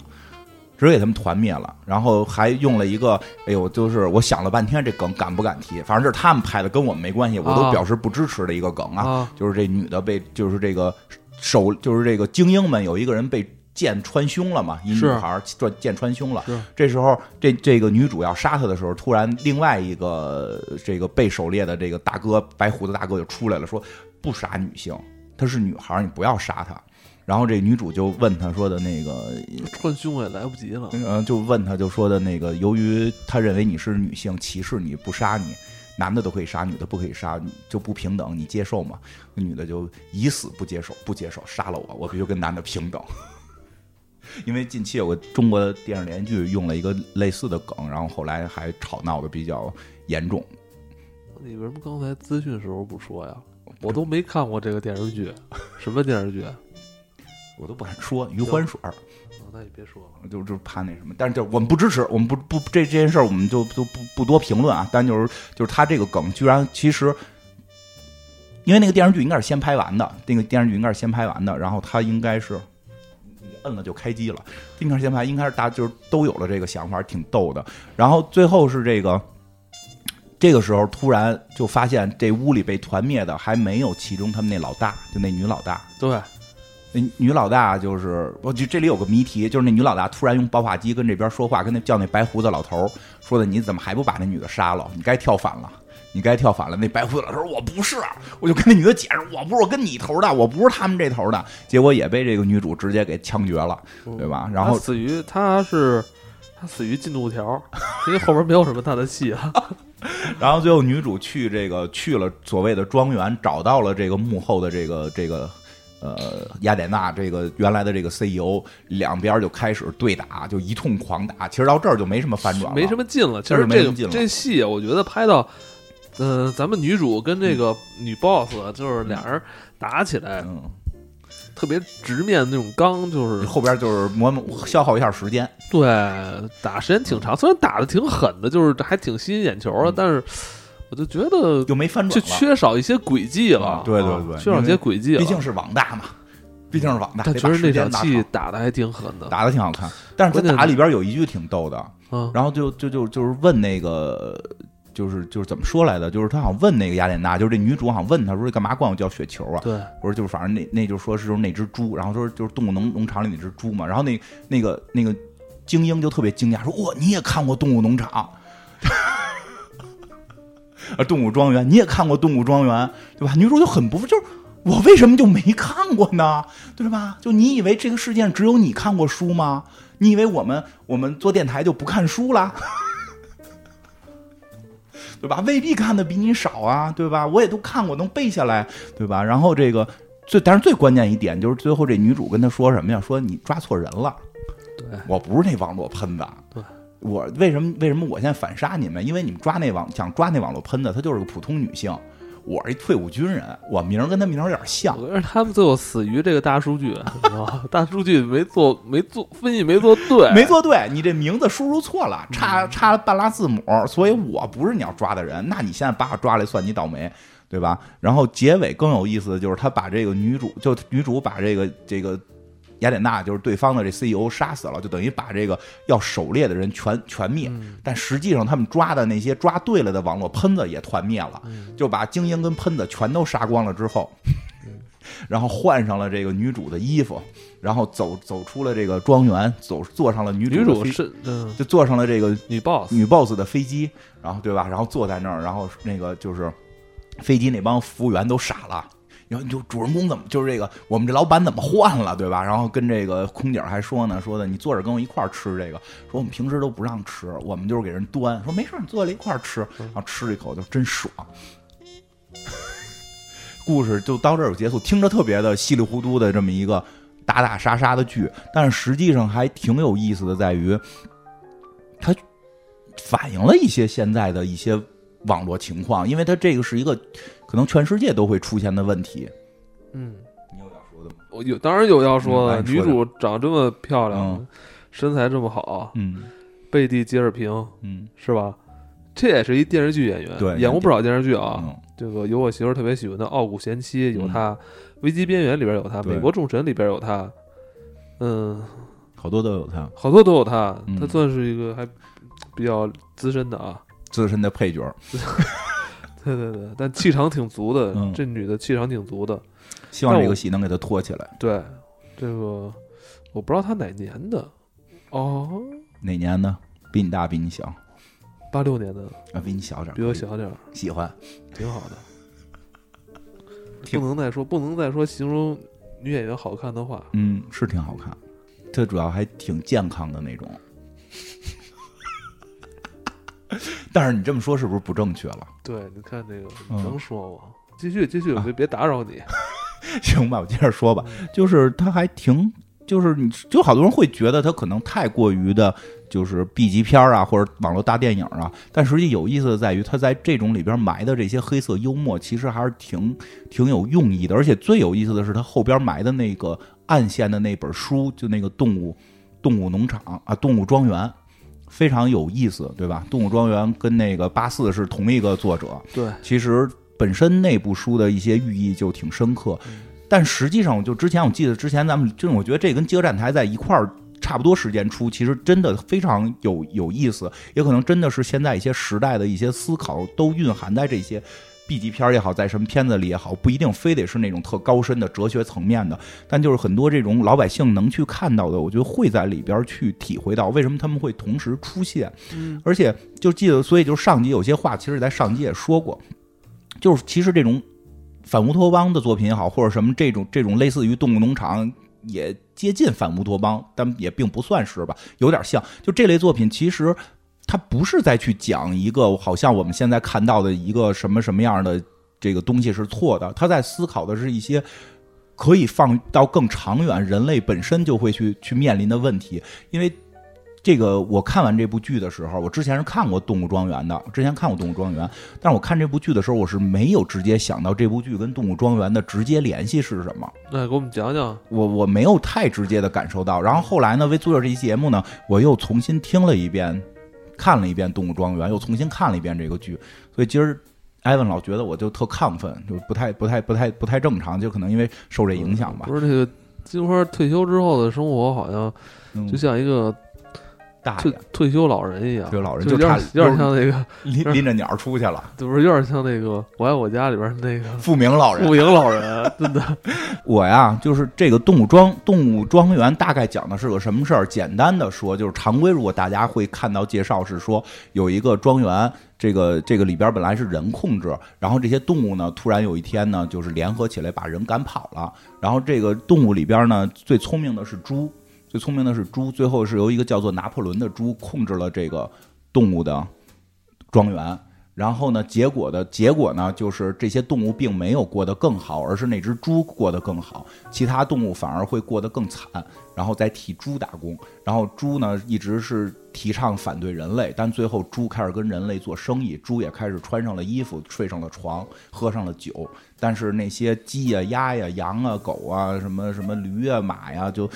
直接给他们团灭了，然后还用了一个，哎呦，就是我想了半天这梗敢不敢提，反正这是他们拍的，跟我们没关系，我都啊表示不支持的一个梗啊，啊就是这女的被，就是这个手，就是这个精英们有一个人被。剑穿胸了嘛，一女孩儿转剑穿胸了。是这时候，这这个女主要杀他的时候，突然另外一个这个被狩猎的这个大哥，白胡子大哥就出来了，说不杀女性，她是女孩儿，你不要杀她。然后这女主就问他说的那个，穿胸也来不及了。嗯，就问他就说的那个，由于他认为你是女性，歧视你不杀你，男的都可以杀，女的不可以杀，就不平等，你接受吗？那女的就以死不接受，不接受，杀了我，我必须跟男的平等。因为近期有个中国的电视连续剧用了一个类似的梗，然后后来还吵闹的比较严重。你为什么刚才资讯时候不说呀？我都没看过这个电视剧，什么电视剧？啊，我都不敢说余欢水儿，那你别说了。就就怕那什么，但是就我们不支持，我们不不这这件事儿我们就就不不多评论啊。但就是就是他这个梗居然其实，因为那个电视剧应该是先拍完的，那个电视剧应该是先拍完的，然后他应该是你摁了就开机了，应该是先拍，应该是大家就是都有了这个想法，挺逗的。然后最后是这个。这个时候突然就发现这屋里被团灭的还没有其中他们那老大，就那女老大。对，那女老大就是，我就这里有个谜题，就是那女老大突然用爆话机跟这边说话，跟那叫那白胡子老头儿说的，你怎么还不把那女的杀了？你该跳反了，你该跳反了。那白胡子老头儿我不是，我就跟那女的解释，我不是我跟你头的，我不是他们这头的。结果也被这个女主直接给枪决了，对吧？然后他死于他是他死于进度条，因为后边没有什么他的戏啊。然后最后女主去这个去了所谓的庄园，找到了这个幕后的这个这个呃雅典娜这个原来的这个 CEO，两边就开始对打，就一通狂打。其实到这儿就没什么反转了，没什么劲了。其实这这戏，我觉得拍到，呃，咱们女主跟这个女 boss 就是俩人打起来，嗯，特别直面那种刚，就是后边就是磨磨消耗一下时间。对打时间挺长，虽然打的挺狠的，就是还挺吸引眼球的，嗯但是我就觉得就没翻就转就，缺少一些轨迹了啊。对对啊对缺少一些轨迹了。毕竟是网大嘛，毕竟是网大。确实那场戏打的还挺狠的。打的挺好看，但是他打里边有一句挺逗的，嗯，然后就就就就是问那个。就是就是怎么说来的？就是他好像问那个雅典娜，就是这女主好像问他说：“干嘛管我叫雪球啊？”对，我说就是反正那那就说是就是那只猪，然后说就是动物农农场里那只猪嘛。然后那那个那个精英就特别惊讶说：“哇，你也看过动物农场？” 啊，动物庄园，你也看过动物庄园对吧？女主就很不服，就是我为什么就没看过呢？对吧？就你以为这个世界上只有你看过书吗？你以为我们我们做电台就不看书了？对吧？未必看的比你少啊，对吧？我也都看过，能背下来，对吧？然后这个最，但是最关键一点就是最后这女主跟他说什么呀？说你抓错人了，对，我不是那网络喷子。对，我为什么为什么我现在反杀你们？因为你们抓那网想抓那网络喷子，她就是个普通女性。我是一退伍军人，我名儿跟他名儿有点像。我觉得他们最后死于这个大数据，大数据没做没做分析没做对，没做对，你这名字输入错了，差差半拉字母，所以我不是你要抓的人。那你现在把我抓来，算你倒霉，对吧？然后结尾更有意思的就是，他把这个女主，就女主把这个这个雅典娜，就是对方的这 CEO 杀死了，就等于把这个要狩猎的人全全灭。嗯但实际上，他们抓的那些抓对了的网络喷子也团灭了，嗯就把精英跟喷子全都杀光了之后，然后换上了这个女主的衣服，然后走走出了这个庄园，走坐上了女主的飞女主是嗯就坐上了这个女 boss，女 boss 的飞机，然后对吧？然后坐在那儿，然后那个就是飞机那帮服务员都傻了。然后就主人公怎么就是这个我们这老板怎么换了，对吧？然后跟这个空姐还说呢，说的你坐着跟我一块儿吃这个，说我们平时都不让吃，我们就是给人端，说没事，你坐下来一块儿吃，然后吃一口就真爽。故事就到这儿有结束，听着特别的稀里糊涂的这么一个打打杀杀的剧，但是实际上还挺有意思的，在于它反映了一些现在的一些网络情况，因为它这个是一个可能全世界都会出现的问题。嗯，你有要说的吗？我有当然有要说的，女主长这么漂亮嗯，身材这么好，嗯贝蒂杰尔平嗯是吧？这也是一电视剧演员，对演过不少电视剧啊。嗯这个有我媳妇儿特别喜欢的《傲骨贤妻》有嗯她，危机边缘》里边有她，《美国众神》里边有她，嗯，好多都有她好多都有她。嗯她算是一个还比较资深的啊。资深的配角，对对对，但气场挺足的，嗯这女的气场挺足的。希望这个戏能给她托起来。对，这个我不知道她哪年的，哦，哪年的？比你大，比你小八六年的，啊？比你小点儿，比我小点儿，喜欢。挺好的。挺不能再说，不能再说形容女演员好看的话。嗯，是挺好看，它主要还挺健康的那种。但是你这么说是不是不正确了？对，你看那个，能说吗？继续，继续，别别打扰你。行吧，我接着说吧，就是他还挺，就是你就好多人会觉得他可能太过于的，就是 B 级片啊，或者网络大电影啊，但实际有意思的在于，他在这种里边埋的这些黑色幽默，其实还是挺挺有用意的，而且最有意思的是，他后边埋的那个暗线的那本书，就那个动物动物农场啊，动物庄园。非常有意思，对吧？动物庄园跟那个八四是同一个作者，对，其实本身那部书的一些寓意就挺深刻，但实际上，我就之前我记得之前咱们就是我觉得这跟《饥饿站台》在一块儿差不多时间出，其实真的非常有有意思，也可能真的是现在一些时代的一些思考都蕴含在这些 B 级片儿也好，在什么片子里也好，不一定非得是那种特高深的哲学层面的，但就是很多这种老百姓能去看到的，我觉得会在里边儿去体会到为什么他们会同时出现。嗯，而且就记得，所以就是上集有些话，其实在上集也说过，就是其实这种反乌托邦的作品也好，或者什么这种这种类似于动物农场，也接近反乌托邦，但也并不算是吧，有点像。就这类作品，其实它不是在去讲一个好像我们现在看到的一个什么什么样的这个东西是错的，他在思考的是一些。可以放到更长远，人类本身就会去去面临的问题，因为这个我看完这部剧的时候，我之前是看过《动物庄园》的，之前看过《动物庄园》，但是我看这部剧的时候，我是没有直接想到这部剧跟《动物庄园》的直接联系是什么，那给我们讲讲。我我没有太直接的感受到。然后后来呢，为做这期节目呢，我又重新听了一遍，看了一遍《动物庄园》，又重新看了一遍这个剧，所以今儿。艾文老觉得我就特亢奋，就不太不太不太不太正常，就可能因为受这影响吧。不是这个金花退休之后的生活，好像嗯就像一个退大爷，退休老人一样，退休老人就有点就差有点像那个，拎拎着鸟出去了，不是有点像那个《我爱我家》里边那个 富明老人。富营老人，真的。我呀，就是这个动物庄动物庄园大概讲的是个什么事儿？简单的说，就是常规，如果大家会看到介绍是说有一个庄园，这个这个里边本来是人控制，然后这些动物呢，突然有一天呢，就是联合起来把人赶跑了。然后这个动物里边呢，最聪明的是猪，最聪明的是猪，最后是由一个叫做拿破仑的猪控制了这个动物的庄园。然后呢，结果的结果呢，就是这些动物并没有过得更好，而是那只猪过得更好，其他动物反而会过得更惨，然后再替猪打工。然后猪呢，一直是提倡反对人类，但最后猪开始跟人类做生意，猪也开始穿上了衣服，睡上了床，喝上了酒。但是那些鸡呀、鸭呀、羊啊、狗啊、什么什么驴啊、马呀，就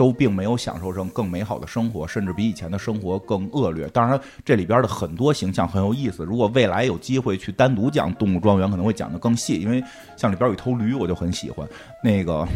都并没有享受上更美好的生活，甚至比以前的生活更恶劣。当然，这里边的很多形象很有意思。如果未来有机会去单独讲《动物庄园》，可能会讲得更细，因为像里边有一头驴，我就很喜欢。那个，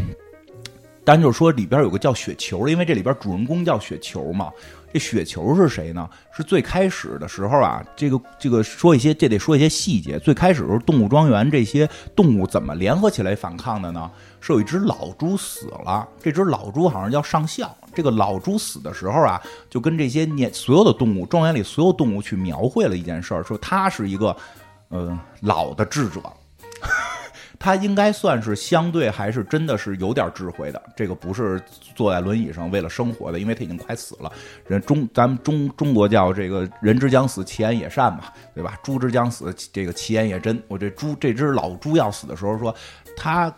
单就是说里边有个叫雪球，因为这里边主人公叫雪球嘛。这雪球是谁呢？是最开始的时候啊，这个这个说一些，这得说一些细节。最开始的时候，动物庄园这些动物怎么联合起来反抗的呢？是有一只老猪死了，这只老猪好像要上校。这个老猪死的时候啊，就跟这些年所有的动物，庄园里所有动物去描绘了一件事儿，说他是一个呃老的智者。他应该算是相对还是真的是有点智慧的，这个不是坐在轮椅上为了生活的，因为他已经快死了。人中咱们中中国叫这个人之将死，其言也善嘛，对吧？猪之将死，这个其言也真。我这猪这只老猪要死的时候说，他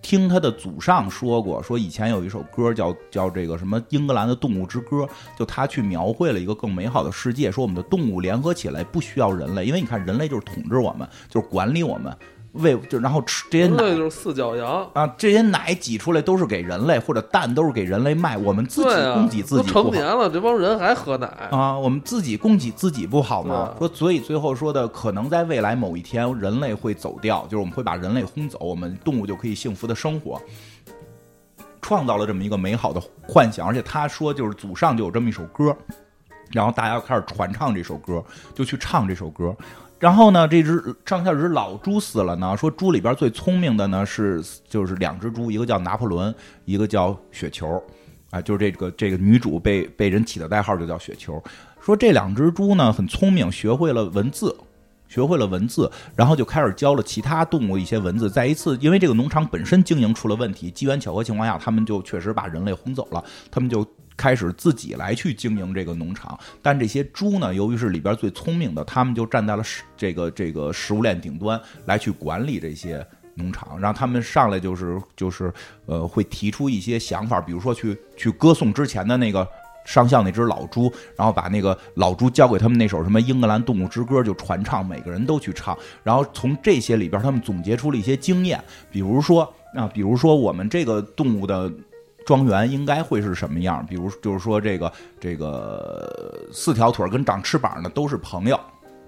听他的祖上说过，说以前有一首歌叫叫这个什么英格兰的动物之歌，就他去描绘了一个更美好的世界，说我们的动物联合起来不需要人类，因为你看人类就是统治我们，就是管理我们。喂，就然后吃这些奶对，就是四脚羊。啊，这些奶挤出来都是给人类，或者蛋都是给人类卖，我们自己供给自己不好成年了，这帮人还喝奶。啊，我们自己供给自己不好吗？对说，所以最后说的，可能在未来某一天，人类会走掉，就是我们会把人类轰走，我们动物就可以幸福的生活。创造了这么一个美好的幻想，而且他说就是祖上就有这么一首歌，然后大家开始传唱这首歌，就去唱这首歌。然后呢，这只上下只老猪死了呢。说猪里边最聪明的呢是就是两只猪，一个叫拿破仑，一个叫雪球，啊，就是这个这个女主被被人起的代号就叫雪球。说这两只猪呢很聪明，学会了文字，学会了文字，然后就开始教了其他动物一些文字。在一次因为这个农场本身经营出了问题，机缘巧合情况下，他们就确实把人类轰走了，他们就。开始自己来去经营这个农场，但这些猪呢，由于是里边最聪明的，他们就站在了食这个这个食物链顶端来去管理这些农场，让他们上来就是就是呃会提出一些想法，比如说去去歌颂之前的那个上校那只老猪，然后把那个老猪交给他们那首什么英格兰动物之歌就传唱，每个人都去唱，然后从这些里边他们总结出了一些经验，比如说啊，比如说我们这个动物的。庄园应该会是什么样？比如，就是说，这个这个四条腿跟长翅膀的都是朋友，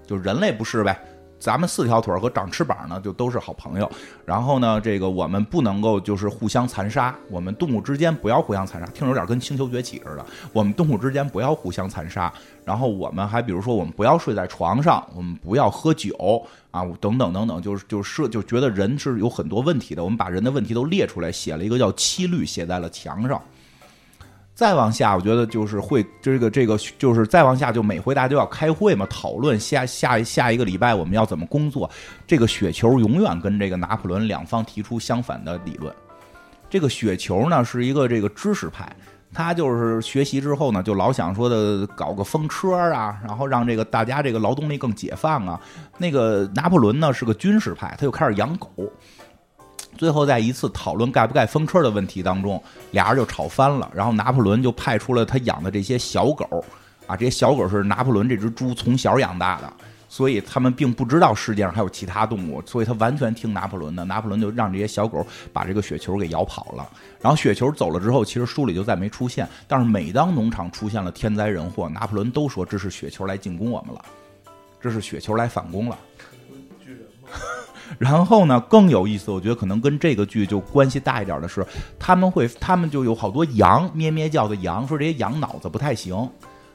就人类不是呗？咱们四条腿和长翅膀呢，就都是好朋友。然后呢，这个我们不能够就是互相残杀，我们动物之间不要互相残杀，听着有点跟星球崛起似的。我们动物之间不要互相残杀。然后我们还比如说，我们不要睡在床上，我们不要喝酒。啊，等等等等，就是就是就觉得人是有很多问题的。我们把人的问题都列出来，写了一个叫七律，写在了墙上。再往下，我觉得就是会这个这个就是再往下，就每回大家都要开会嘛，讨论下下下一个礼拜我们要怎么工作。这个雪球永远跟这个拿破仑两方提出相反的理论。这个雪球呢是一个这个知识派。他就是学习之后呢，就老想说的搞个风车啊，然后让这个大家这个劳动力更解放啊。那个拿破仑呢是个军事派，他就开始养狗。最后在一次讨论盖不盖风车的问题当中，俩人就吵翻了。然后拿破仑就派出了他养的这些小狗啊，这些小狗是拿破仑这只猪从小养大的。所以他们并不知道世界上还有其他动物，所以他完全听拿破仑的。拿破仑就让这些小狗把这个雪球给咬跑了。然后雪球走了之后，其实书里就再没出现。但是每当农场出现了天灾人祸，拿破仑都说这是雪球来进攻我们了，这是雪球来反攻了。然后呢，更有意思，我觉得可能跟这个剧就关系大一点的是，他们会他们就有好多羊咩咩叫的羊，说这些羊脑子不太行。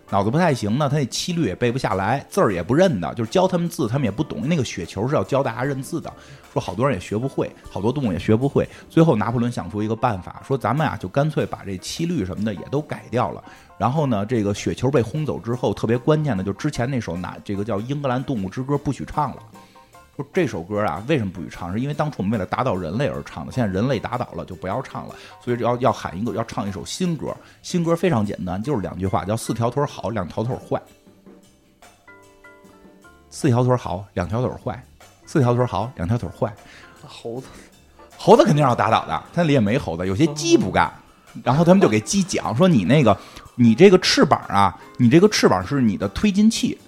脑子不太行呢，他那七律也背不下来，字儿也不认的，就是教他们字，他们也不懂。那个雪球是要教大家认字的，说好多人也学不会，好多动物也学不会。最后拿破仑想出一个办法，说咱们啊就干脆把这七律什么的也都改掉了。然后呢，这个雪球被轰走之后，特别关键的就之前那首哪这个叫《英格兰动物之歌》不许唱了。说这首歌啊，为什么不许唱？是因为当初我们为了打倒人类而唱的，现在人类打倒了，就不要唱了。所以要要喊一个，要唱一首新歌。新歌非常简单，就是两句话，叫“四条腿好，两条腿坏”。四条腿好，两条腿坏。四条腿好，两条腿坏。猴子，猴子肯定要打倒的，它里也没猴子，有些鸡不干。然后他们就给鸡讲说：“你那个，你这个翅膀啊，你这个翅膀是你的推进器。”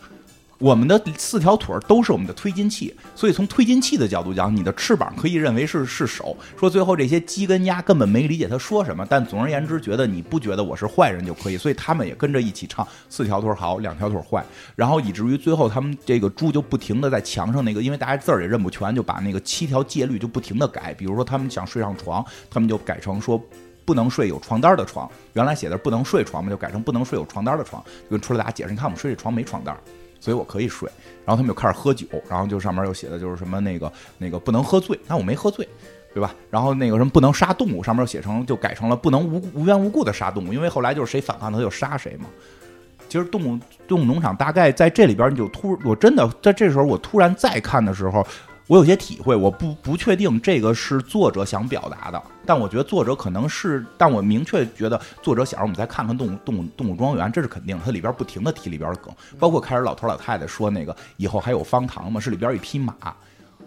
我们的四条腿都是我们的推进器，所以从推进器的角度讲，你的翅膀可以认为是是手。说最后这些鸡跟鸭根本没理解他说什么，但总而言之，觉得你不觉得我是坏人就可以，所以他们也跟着一起唱四条腿好，两条腿坏。然后以至于最后他们这个猪就不停的在墙上那个，因为大家字儿也认不全，就把那个七条戒律就不停的改。比如说他们想睡上床，他们就改成说不能睡有床单的床，原来写的不能睡床嘛，就改成不能睡有床单的床，就跟出来大家解释，你看我们睡这床没床单。所以我可以睡，然后他们就开始喝酒，然后就上面又写的就是什么那个那个不能喝醉，那我没喝醉，对吧？然后那个什么不能杀动物，上面写成就改成了不能无无缘无故的杀动物，因为后来就是谁反抗他就杀谁嘛。其实动物动物农场大概在这里边，你就突我真的在这时候我突然再看的时候。我有些体会，我不不确定这个是作者想表达的，但我觉得作者可能是，但我明确觉得作者想让我们再看看动物动物动物庄园，这是肯定。它里边不停的提里边的梗，包括开始老头老太太说那个以后还有方糖嘛？是里边一匹马，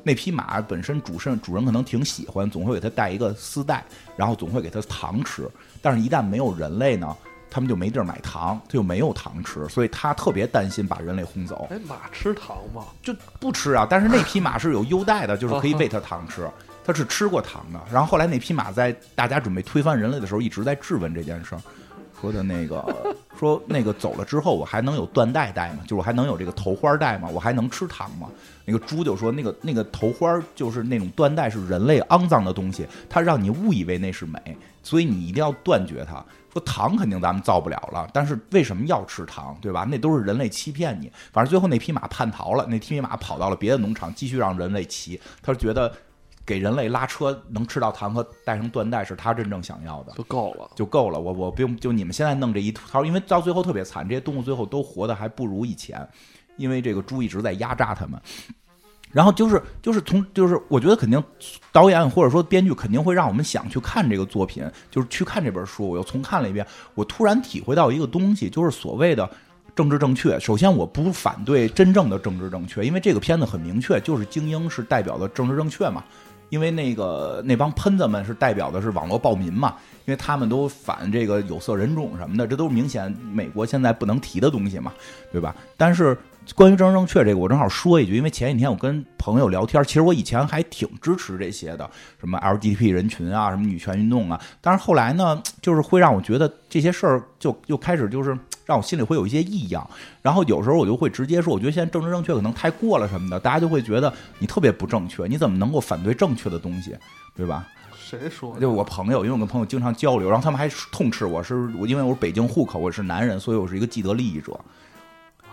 那匹马本身主身主人可能挺喜欢，总会给它带一个丝带，然后总会给它糖吃，但是一旦没有人类呢？他们就没地儿买糖，他就没有糖吃，所以他特别担心把人类轰走。哎，马吃糖吗？就不吃啊。但是那匹马是有优待的，就是 可以喂它糖吃，它是吃过糖的。然后后来那匹马在大家准备推翻人类的时候，一直在质问这件事儿，说的那个 说那个走了之后我还能有缎带戴吗？就是我还能有这个头花戴吗？我还能吃糖吗？那个猪就说那个那个头花就是那种缎带是人类肮脏的东西，它让你误以为那是美，所以你一定要断绝它。说糖肯定咱们造不了了，但是为什么要吃糖，对吧？那都是人类欺骗你。反正最后那匹马叛逃了，那匹马跑到了别的农场，继续让人类骑。他觉得给人类拉车能吃到糖和带上缎带是他真正想要的，就够了。就够了。我我不用就你们现在弄这一套，因为到最后特别惨，这些动物最后都活得还不如以前，因为这个猪一直在压榨他们。然后就是就是从就是我觉得肯定导演或者说编剧肯定会让我们想去看这个作品，就是去看这本书。我又重看了一遍，我突然体会到一个东西，就是所谓的政治正确。首先，我不反对真正的政治正确，因为这个片子很明确，就是精英是代表的政治正确嘛。因为那个那帮喷子们是代表的是网络暴民嘛，因为他们都反这个有色人种什么的，这都是明显美国现在不能提的东西嘛，对吧？但是。关于政治正确这个，我正好说一句，因为前几天我跟朋友聊天，其实我以前还挺支持这些的，什么 LGBT 人群啊，什么女权运动啊，但是后来呢，就是会让我觉得这些事儿就又开始就是让我心里会有一些异样，然后有时候我就会直接说，我觉得现在政治正确可能太过了什么的，大家就会觉得你特别不正确，你怎么能够反对正确的东西，对吧？谁说？就我朋友，因为我跟朋友经常交流，然后他们还痛斥我是，我因为我是北京户口，我是男人，所以我是一个既得利益者。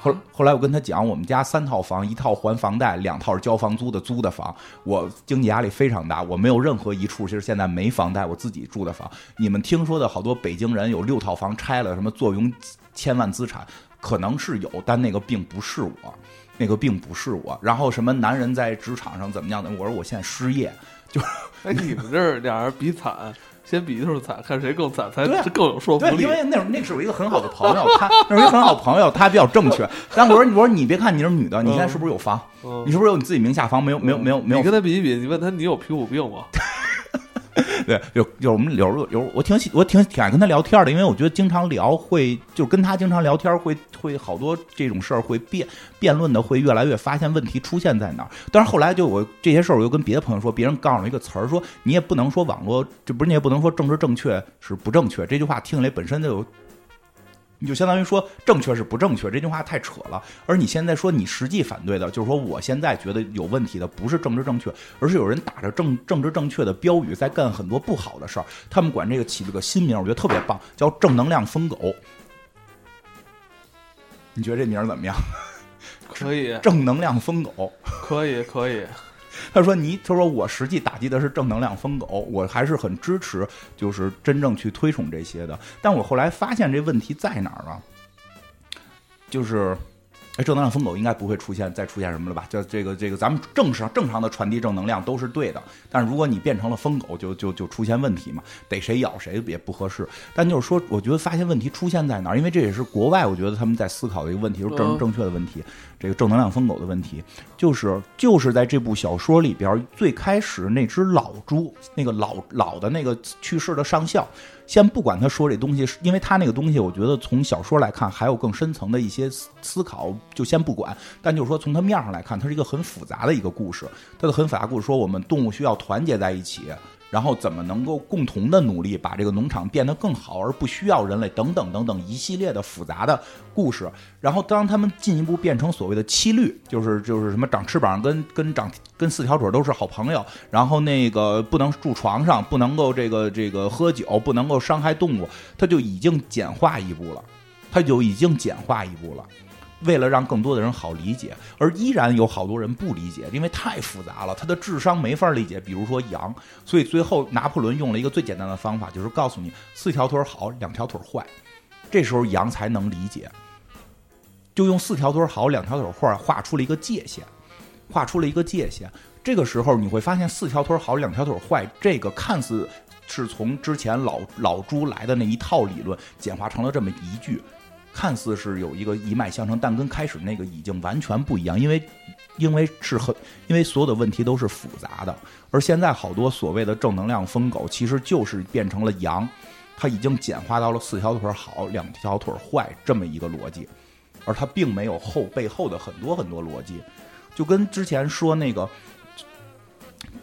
后后来我跟他讲，我们家三套房，一套还房贷，两套是交房租的租的房，我经济压力非常大，我没有任何一处其实现在没房贷，我自己住的房。你们听说的好多北京人有六套房拆了，什么坐拥千万资产，可能是有，但那个并不是我，那个并不是我。然后什么男人在职场上怎么样的？我说我现在失业，就哎，你们这儿俩人比惨。先比就是惨，看谁更惨才更有说服力。因为那那是我一个很好的朋友，他那是一个很好朋友，他比较正确。但我说我说你别看你是女的，你现在是不是有房？你是不是有你自己名下房？没有没有没有没有。你跟他比一比，你问他你有皮肤病吗？对，有有我们有有我挺喜我挺挺爱跟他聊天的，因为我觉得经常聊会就跟他经常聊天会会好多这种事儿会辩辩论的会越来越发现问题出现在哪儿。但是后来就我这些事儿我又跟别的朋友说，别人告诉我一个词儿，说你也不能说网络这不是你也不能说政治正确是不正确，这句话听起来本身就有。你就相当于说正确是不正确，这句话太扯了。而你现在说你实际反对的，就是说我现在觉得有问题的不是政治正确，而是有人打着政政治正确的标语在干很多不好的事儿。他们管这个起了个新名，我觉得特别棒，叫正能量疯狗。你觉得这名儿怎么样？可以。正能量疯狗。可以，可以。他说：“你，他说我实际打击的是正能量疯狗，我还是很支持，就是真正去推崇这些的。但我后来发现这问题在哪儿呢？就是。”哎，正能量疯狗应该不会出现再出现什么了吧？就这个这个，咱们正常正常的传递正能量都是对的。但是如果你变成了疯狗，就就就出现问题嘛，逮谁咬谁也不合适。但就是说，我觉得发现问题出现在哪儿？因为这也是国外，我觉得他们在思考的一个问题，就是正正确的问题。这个正能量疯狗的问题，就是就是在这部小说里边最开始那只老猪，那个老老的那个去世的上校。先不管他说这东西，因为他那个东西，我觉得从小说来看还有更深层的一些思考，就先不管。但就是说，从他面上来看，它是一个很复杂的一个故事。它的很复杂故事说，我们动物需要团结在一起。然后怎么能够共同的努力把这个农场变得更好，而不需要人类等等等等一系列的复杂的故事。然后当他们进一步变成所谓的七律，就是就是什么长翅膀跟跟长跟四条腿都是好朋友，然后那个不能住床上，不能够这个这个喝酒，不能够伤害动物，他就已经简化一步了，他就已经简化一步了。为了让更多的人好理解，而依然有好多人不理解，因为太复杂了，他的智商没法理解。比如说羊，所以最后拿破仑用了一个最简单的方法，就是告诉你四条腿好，两条腿坏，这时候羊才能理解。就用四条腿好，两条腿坏画出了一个界限，画出了一个界限。这个时候你会发现，四条腿好，两条腿坏，这个看似是从之前老老猪来的那一套理论简化成了这么一句。看似是有一个一脉相承，但跟开始那个已经完全不一样，因为，因为是很，因为所有的问题都是复杂的，而现在好多所谓的正能量疯狗，其实就是变成了羊，它已经简化到了四条腿好，两条腿坏这么一个逻辑，而它并没有后背后的很多很多逻辑，就跟之前说那个。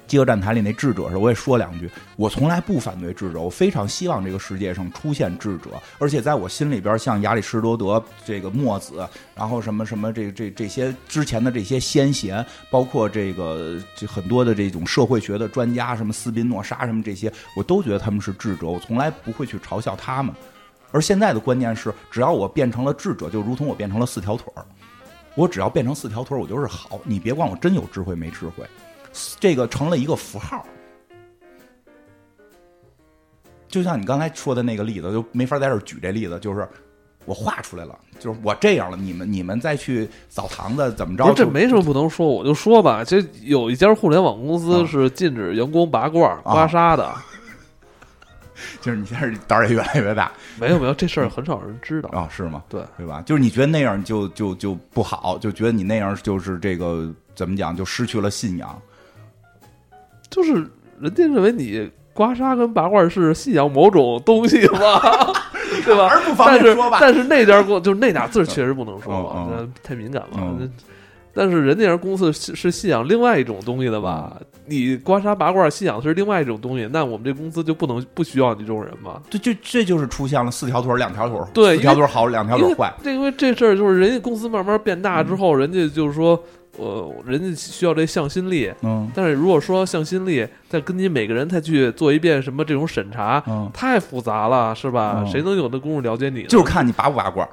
饥饿站台里那智者时，我也说两句。我从来不反对智者，我非常希望这个世界上出现智者，而且在我心里边，像亚里士多德、这个墨子，然后什么什么这这这些之前的这些先贤，包括这个这很多的这种社会学的专家，什么斯宾诺莎什么这些，我都觉得他们是智者，我从来不会去嘲笑他们。而现在的观念是，只要我变成了智者，就如同我变成了四条腿儿，我只要变成四条腿儿，我就是好。你别管我真有智慧没智慧。这个成了一个符号，就像你刚才说的那个例子，就没法在这举这例子。就是我画出来了，就是我这样了，你们你们再去澡堂子怎么着？这没什么不能说，我就说吧。这有一家互联网公司是禁止员工拔罐刮痧的，就是你现在胆儿也越来越大。没有没有，这事儿很少人知道啊？是吗？对对吧？就是你觉得那样就就就不好，就觉得你那样就是这个怎么讲，就失去了信仰。就是人家认为你刮痧跟拔罐是信仰某种东西 吧，对吧？但是但是那家过就是那俩字确实不能说嘛，太敏感了。但是人家公司是信仰另外一种东西的吧？你刮痧拔罐信仰的是另外一种东西，那我们这公司就不能不需要你这种人吗？这就这就是出现了四条腿两条腿，对，一条腿好，两条腿坏。这因为这事儿就是人家公司慢慢变大之后，人家就是说。呃，人家需要这向心力，嗯，但是如果说向心力，再跟你每个人再去做一遍什么这种审查，嗯，太复杂了，是吧？谁能有那功夫了解你？就是看你拔不拔罐，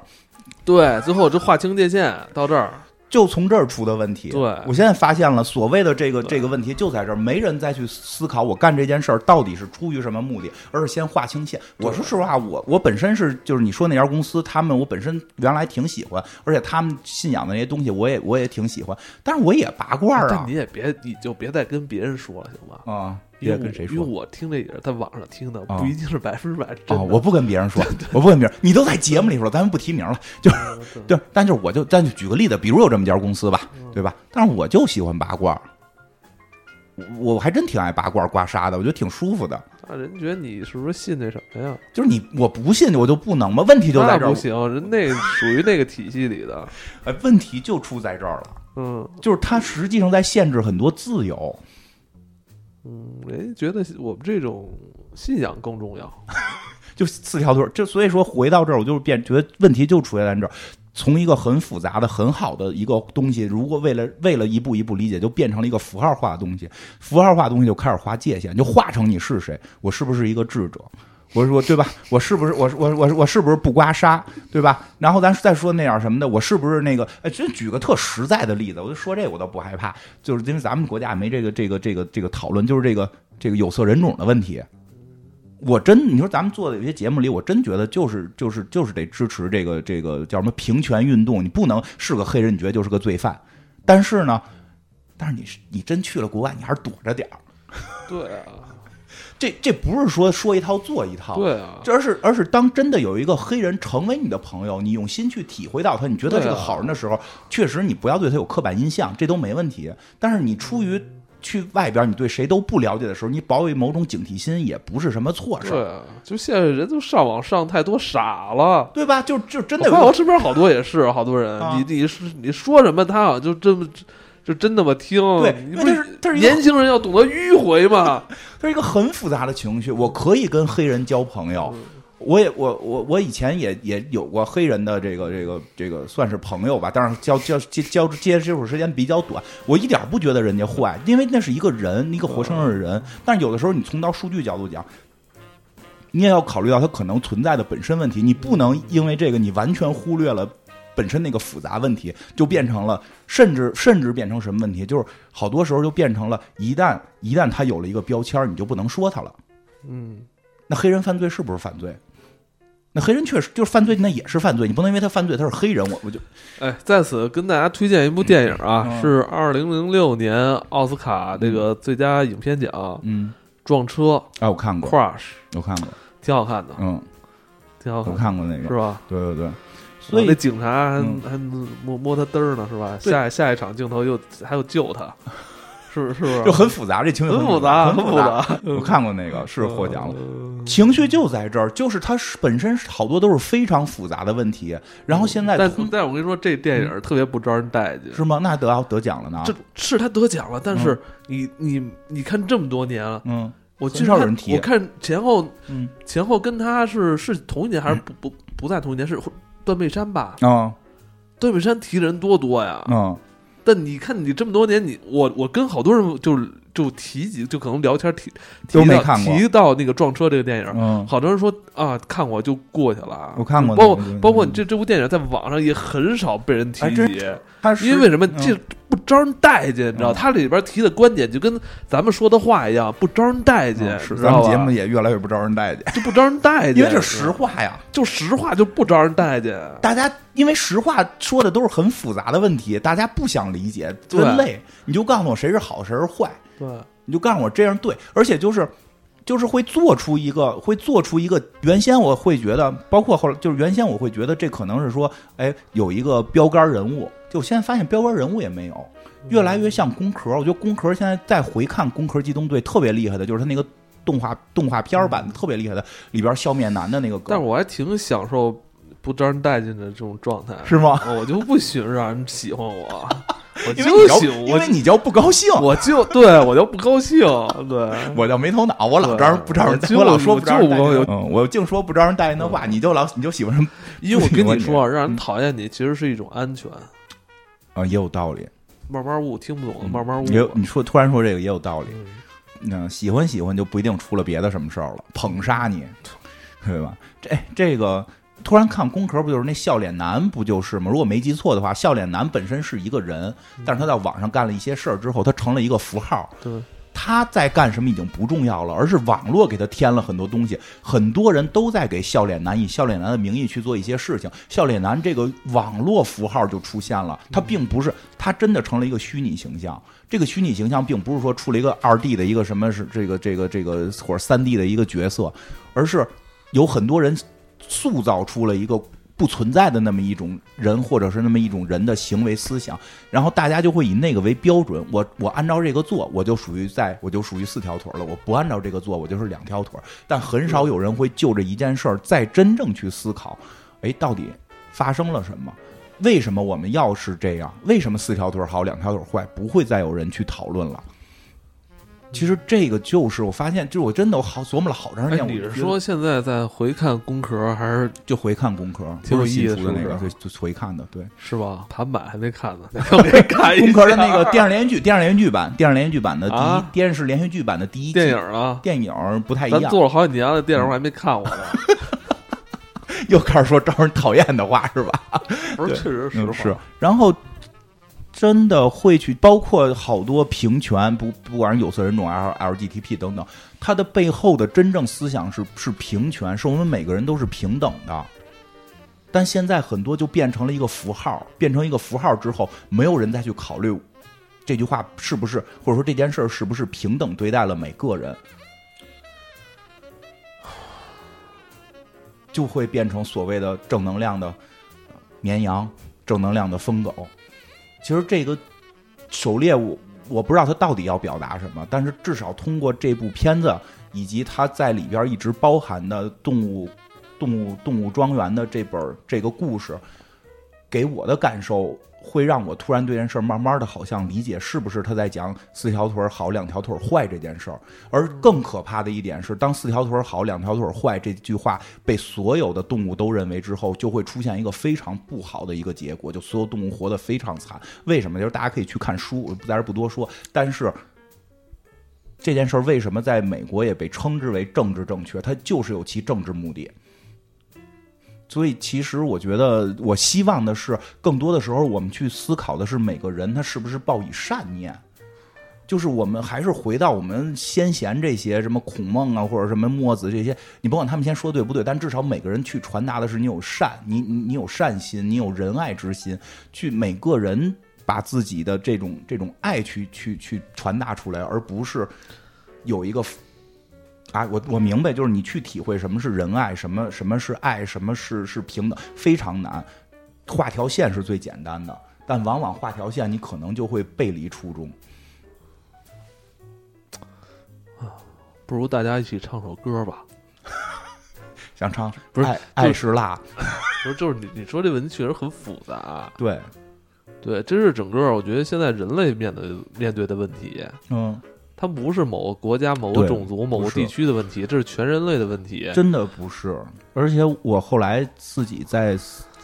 对，最后就划清界限到这儿。就从这儿出的问题。对，我现在发现了，所谓的这个这个问题就在这儿，没人再去思考我干这件事儿到底是出于什么目的，而是先划清线。我说实话，我我本身是就是你说那家公司，他们我本身原来挺喜欢，而且他们信仰的那些东西，我也我也挺喜欢，但是我也拔罐儿啊。你也别你就别再跟别人说了，行吗？啊。别跟谁说，因为我听这也是在网上听的，不一定是百分之百真。我不跟别人说，我不跟别人。你都在节目里说，咱们不提名了，就是对。但就是我就咱就举个例子，比如有这么家公司吧，对吧？但是我就喜欢拔罐，我我还真挺爱拔罐刮痧的，我觉得挺舒服的。那人觉得你是不是信那什么呀？就是你我不信我就不能吗？问题就在这儿。不行，人那属于那个体系里的。哎，问题就出在这儿了。嗯，就是他实际上在限制很多自由。嗯，人觉得我们这种信仰更重要，就四条腿。就所以说回到这儿，我就是变觉得问题就出现在这儿。从一个很复杂的、很好的一个东西，如果为了为了一步一步理解，就变成了一个符号化的东西。符号化的东西就开始划界限，就化成你是谁，我是不是一个智者。我说对吧？我是不是我我我我是不是不刮痧，对吧？然后咱再说那样什么的，我是不是那个？哎，真举个特实在的例子，我就说这我倒不害怕，就是因为咱们国家没这个这个这个这个讨论，就是这个这个有色人种的问题。我真你说咱们做的有些节目里，我真觉得就是就是就是得支持这个这个叫什么平权运动。你不能是个黑人，你觉得就是个罪犯。但是呢，但是你你真去了国外，你还是躲着点儿。对啊。这这不是说说一套做一套，对啊，而是而是当真的有一个黑人成为你的朋友，你用心去体会到他，你觉得他是个好人的时候，确实你不要对他有刻板印象，这都没问题。但是你出于去外边，你对谁都不了解的时候，你保有某种警惕心，也不是什么错事。对，就现在人都上网上太多傻了，对吧？就就真的，我身边好多也是好多人，你你是你说什么，他好像就这么。就真那么听？对，他是他是年轻人要懂得迂回嘛。他是一个很复杂的情绪。我可以跟黑人交朋友，我也我我我以前也也有过黑人的这个这个这个算是朋友吧，但是交交接交接接触时间比较短。我一点不觉得人家坏，因为那是一个人，一个活生生的人。但是有的时候，你从到数据角度讲，你也要考虑到他可能存在的本身问题。你不能因为这个，你完全忽略了。本身那个复杂问题就变成了，甚至甚至变成什么问题？就是好多时候就变成了，一旦一旦他有了一个标签，你就不能说他了。嗯，那黑人犯罪是不是犯罪？那黑人确实就是犯罪，那也是犯罪。你不能因为他犯罪他是黑人，我我就哎，在此跟大家推荐一部电影啊，是二零零六年奥斯卡这个最佳影片奖，嗯，撞车哎，我看过，Crush，我看过，挺好看的，嗯，挺好看，我看过那个，是吧？对对对。所以那警察还还摸摸他嘚儿呢，是吧？下下一场镜头又还有救他，是是不是？就很复杂，这情绪很复杂，很复杂。我看过那个是获奖了，嗯情绪就在这儿，就是它本身是好多都是非常复杂的问题，然后现在但但我跟你说，这电影特别不招人待见。是吗？那得得奖了呢？这是他得奖了，但是你你你看这么多年了，嗯我很少人提我看前后嗯前后跟他是是同一年还是不不不在同一年？是断背山吧？啊。断背山提的人多多呀！嗯但你看你这么多年，你我我跟好多人就就提及，就可能聊天提提到都没看过。提到那个撞车这个电影，嗯，好多人说啊看过就过去了。我看过包包括你这这部电影在网上也很少被人提及，因为为什么？嗯。这不招人待见？你知道，嗯。它里边提的观点就跟咱们说的话一样，不招人待见，嗯是咱们节目也越来越不招人待见，就不招人待见，因为这是实话呀。就实话就不招人待见。大家因为实话说的都是很复杂的问题，大家不想理解，对累，你就告诉我谁是好谁是坏，对，你就告诉我这样对，而且就是就是会做出一个会做出一个原先我会觉得，包括后来就是原先我会觉得这可能是说，哎，有一个标杆人物，就我现在发现标杆人物也没有，越来越像工壳。我觉得工壳现在再回看《攻壳机动队》特别厉害的，就是他那个动画动画片版的特别厉害的，里边笑面男的那个梗，但是我还挺享受不招人待见的这种状态，是吗？我就不喜欢让人喜欢我，我就喜因为你叫不高兴，我就对我就不高兴，对。我叫没头脑，我老招人不招人我，老说不招人待见我就不高嗯，我净说不招人待见的话，你就老你就喜欢什么因为我跟你说，让人讨厌你其实是一种安全。啊？也有道理。慢慢悟，听不懂的嗯慢慢悟。也有你说突然说这个也有道理。嗯嗯，喜欢喜欢就不一定出了别的什么事儿了，捧杀你，对吧？这这个突然看空壳不就是那笑脸男不就是吗？如果没记错的话，笑脸男本身是一个人，但是他在网上干了一些事儿之后，他成了一个符号。对，他在干什么已经不重要了，而是网络给他添了很多东西。很多人都在给笑脸男以笑脸男的名义去做一些事情，笑脸男这个网络符号就出现了。他并不是，他真的成了一个虚拟形象。这个虚拟形象并不是说出了一个二 D 的一个什么是这个这个这个或者三 D 的一个角色，而是有很多人塑造出了一个。不存在的那么一种人，或者是那么一种人的行为思想，然后大家就会以那个为标准。我我按照这个做，我就属于在，我就属于四条腿了。我不按照这个做，我就是两条腿。但很少有人会就着一件事儿再真正去思考，哎，到底发生了什么？为什么我们要是这样？为什么四条腿好，两条腿坏？不会再有人去讨论了。其实这个就是我发现，就是我真的我好琢磨了好长时哎，间。你是说现在在回看工壳还是就回看工壳，挺有意思出的那个，是不对，就回看的，对。是吧？盘版还没看呢，我给看一下 工壳的那个电视连续剧，电视连续剧版，电视连续剧版的第一，啊电视连续剧版的第一季电影啊，电影不太一样，咱做了好几年了，电影我还没看过呢。又开始说招人讨厌的话是吧？不是，确实是，然后真的会去，包括好多平权，不不管是有色人种、L LGTP 等等，它的背后的真正思想是是平权，是我们每个人都是平等的。但现在很多就变成了一个符号，变成一个符号之后，没有人再去考虑这句话是不是，或者说这件事儿是不是平等对待了每个人，就会变成所谓的正能量的绵羊，正能量的疯狗。其实这个狩猎我我不知道他到底要表达什么，但是至少通过这部片子以及它在里边一直包含的动物、动物、动物庄园的这本这个故事，给我的感受会让我突然对这件事儿慢慢的好像理解是不是他在讲四条腿儿好两条腿儿坏这件事儿。而更可怕的一点是，当四条腿儿好两条腿儿坏这句话被所有的动物都认为之后，就会出现一个非常不好的一个结果，就所有动物活得非常惨。为什么？就是大家可以去看书，我不在这不多说。但是这件事儿为什么在美国也被称之为政治正确？它就是有其政治目的。所以，其实我觉得，我希望的是，更多的时候，我们去思考的是每个人他是不是抱以善念。就是我们还是回到我们先贤这些什么孔孟啊，或者什么墨子这些，你甭管他们先说对不对，但至少每个人去传达的是你有善，你你你有善心，你有仁爱之心，去每个人把自己的这种这种爱去去去传达出来，而不是有一个啊，我我明白，就是你去体会什么是仁爱，什么什么是爱，什么是是平等，非常难。画条线是最简单的，但往往画条线，你可能就会背离初衷。不如大家一起唱首歌吧。想唱不是爱爱是辣，不是，就是你你说这问题确实很复杂、啊对，对，这是整个我觉得现在人类面对面对的问题，嗯，它不是某个国家、某个种族、某个地区的问题，这是全人类的问题。真的不是。而且我后来自己在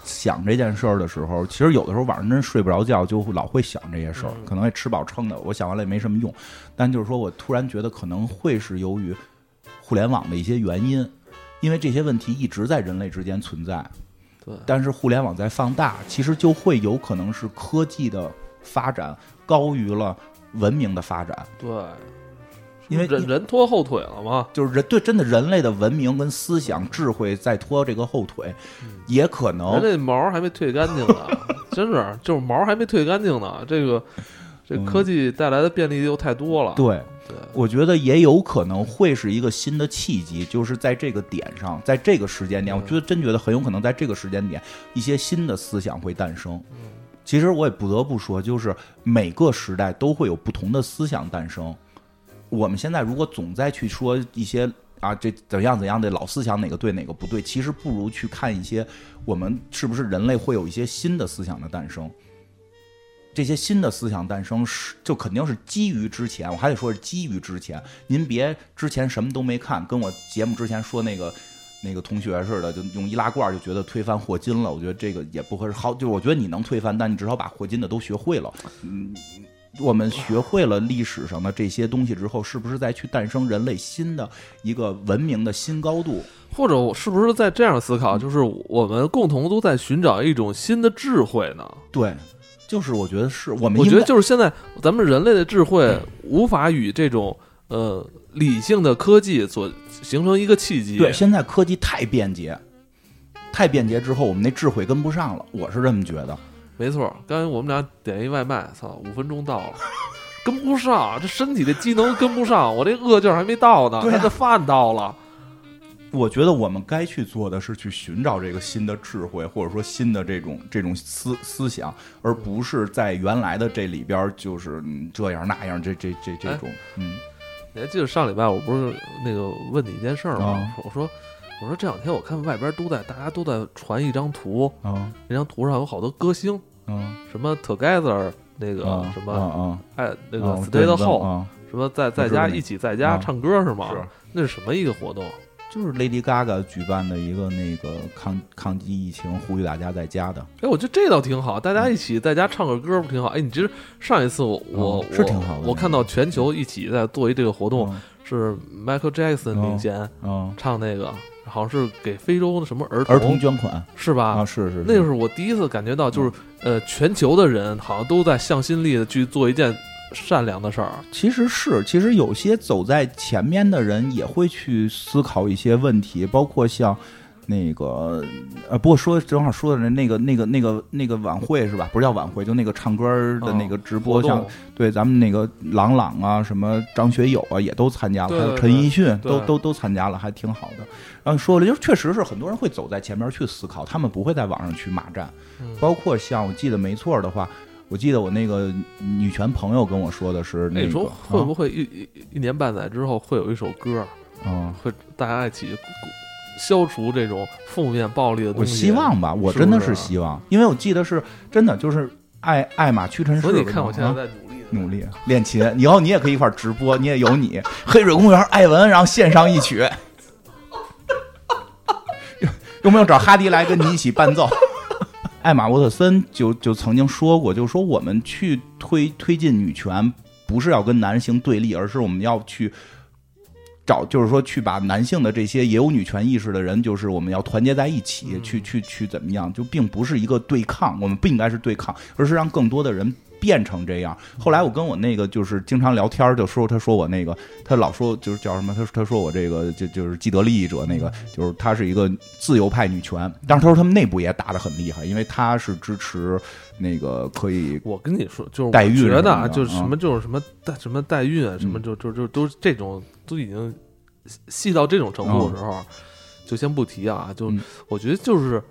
想这件事儿的时候，其实有的时候晚上真睡不着觉，就老会想这些事儿，嗯可能也吃饱撑的。我想完了也没什么用，但就是说我突然觉得可能会是由于互联网的一些原因，因为这些问题一直在人类之间存在。对，但是互联网在放大，其实就会有可能是科技的发展高于了文明的发展，对，因为人人拖后腿了嘛。就是人对真的人类的文明跟思想智慧在拖这个后腿，也可能人能类毛还没退干净呢，真是就是毛还没退干净呢。这个这嗯科技带来的便利又太多了。对。对，我觉得也有可能会是一个新的契机，就是在这个点上，在这个时间点，嗯我觉得真觉得很有可能在这个时间点，一些新的思想会诞生。其实我也不得不说，就是每个时代都会有不同的思想诞生。我们现在如果总在去说一些啊，这怎样怎样的老思想哪个对哪个不对，其实不如去看一些我们是不是人类会有一些新的思想的诞生。这些新的思想诞生是就肯定是基于之前，我还得说是基于之前。您别之前什么都没看，跟我节目之前说那个那个同学似的，就用易拉罐就觉得推翻霍金了。我觉得这个也不合适。好，就我觉得你能推翻，但你至少把霍金的都学会了。嗯，我们学会了历史上的这些东西之后，是不是再去诞生人类新的一个文明的新高度？或者我是不是在这样思考，就是我们共同都在寻找一种新的智慧呢？对，就是我觉得是我们我觉得就是现在咱们人类的智慧无法与这种呃理性的科技所形成一个契机。对，现在科技太便捷，太便捷之后，我们那智慧跟不上了，我是这么觉得。没错。刚才我们俩点一外卖，操，五分钟到了，跟不上，这身体的机能跟不上，我这饿劲儿还没到呢，他这饭到了。我觉得我们该去做的是去寻找这个新的智慧，或者说新的这种这种思思想，而不是在原来的这里边儿就是嗯这样那样这这这这种嗯你还记得上礼拜我不是那个问你一件事儿吗？啊我说我说这两天我看外边都在大家都在传一张图，啊那张图上有好多歌星，嗯什么 Together 那个啊什么啊哎那个啊 Stay 的后，啊，什么在在家一起在家啊唱歌是吗？是那是什么一个活动？就是 Lady Gaga 举办的一个那个抗抗击疫情，呼吁大家在家的，哎，我觉得这倒挺好，大家一起在家唱个歌不挺好？哎，你其实上一次我我、嗯是挺好的我我看到全球一起在做一这个活动，嗯。是 Michael Jackson 领衔、嗯，唱那个，好像是给非洲的什么儿童儿童捐款。是吧？啊，是是，那就是我第一次感觉到，就是、呃，全球的人好像都在向心力的去做一件善良的事儿。其实是，其实有些走在前面的人也会去思考一些问题，包括像那个呃，不过说正好说的那个那个那个那个晚会是吧？不是叫晚会，就那个唱歌的那个直播，像对咱们那个郎朗啊，什么张学友啊，也都参加了，还有陈奕迅都都都参加了，还挺好的。然后说了，就确实是很多人会走在前面去思考，他们不会在网上去骂战。嗯包括像我记得没错的话，我记得我那个女权朋友跟我说的是那个，那你说会不会一一一年半载之后会有一首歌，嗯？会大家一起消除这种负面暴力的东西我？希望吧，我真的不是是希望，因为我记得是真的，就是爱爱马屈臣氏的嘛。所以你看，我现在啊在努力地努力练琴，以后你也可以一块直播，你也有你黑水公园艾文，然后献上一曲，有有没有找哈迪来跟你一起伴奏？艾玛沃特森就就曾经说过，就是说我们去推推进女权，不是要跟男性对立，而是我们要去找，就是说去把男性的这些也有女权意识的人，就是我们要团结在一起，嗯。去去去怎么样，就并不是一个对抗，我们不应该是对抗，而是让更多的人变成这样。后来我跟我那个就是经常聊天，就说他说我那个他老说就是叫什么，他他说我这个就就是既得利益者那个，就是他是一个自由派女权，但是他说他们内部也打得很厉害，因为他是支持那个可以我跟你说，就是代孕我觉得啊，就是什啊么就是什么代什么代孕啊，什么嗯就就就都这种都已经细到这种程度的时候，就先不提啊。就嗯我觉得就是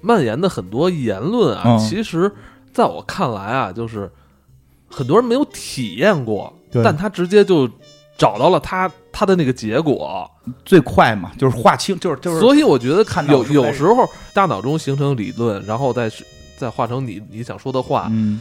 蔓延的很多言论啊，嗯其实在我看来啊，就是很多人没有体验过，但他直接就找到了他他的那个结果。最快嘛，就是划清，就是就是。所以我觉得看有有时候大脑中形成理论，然后再再化成你你想说的话，嗯，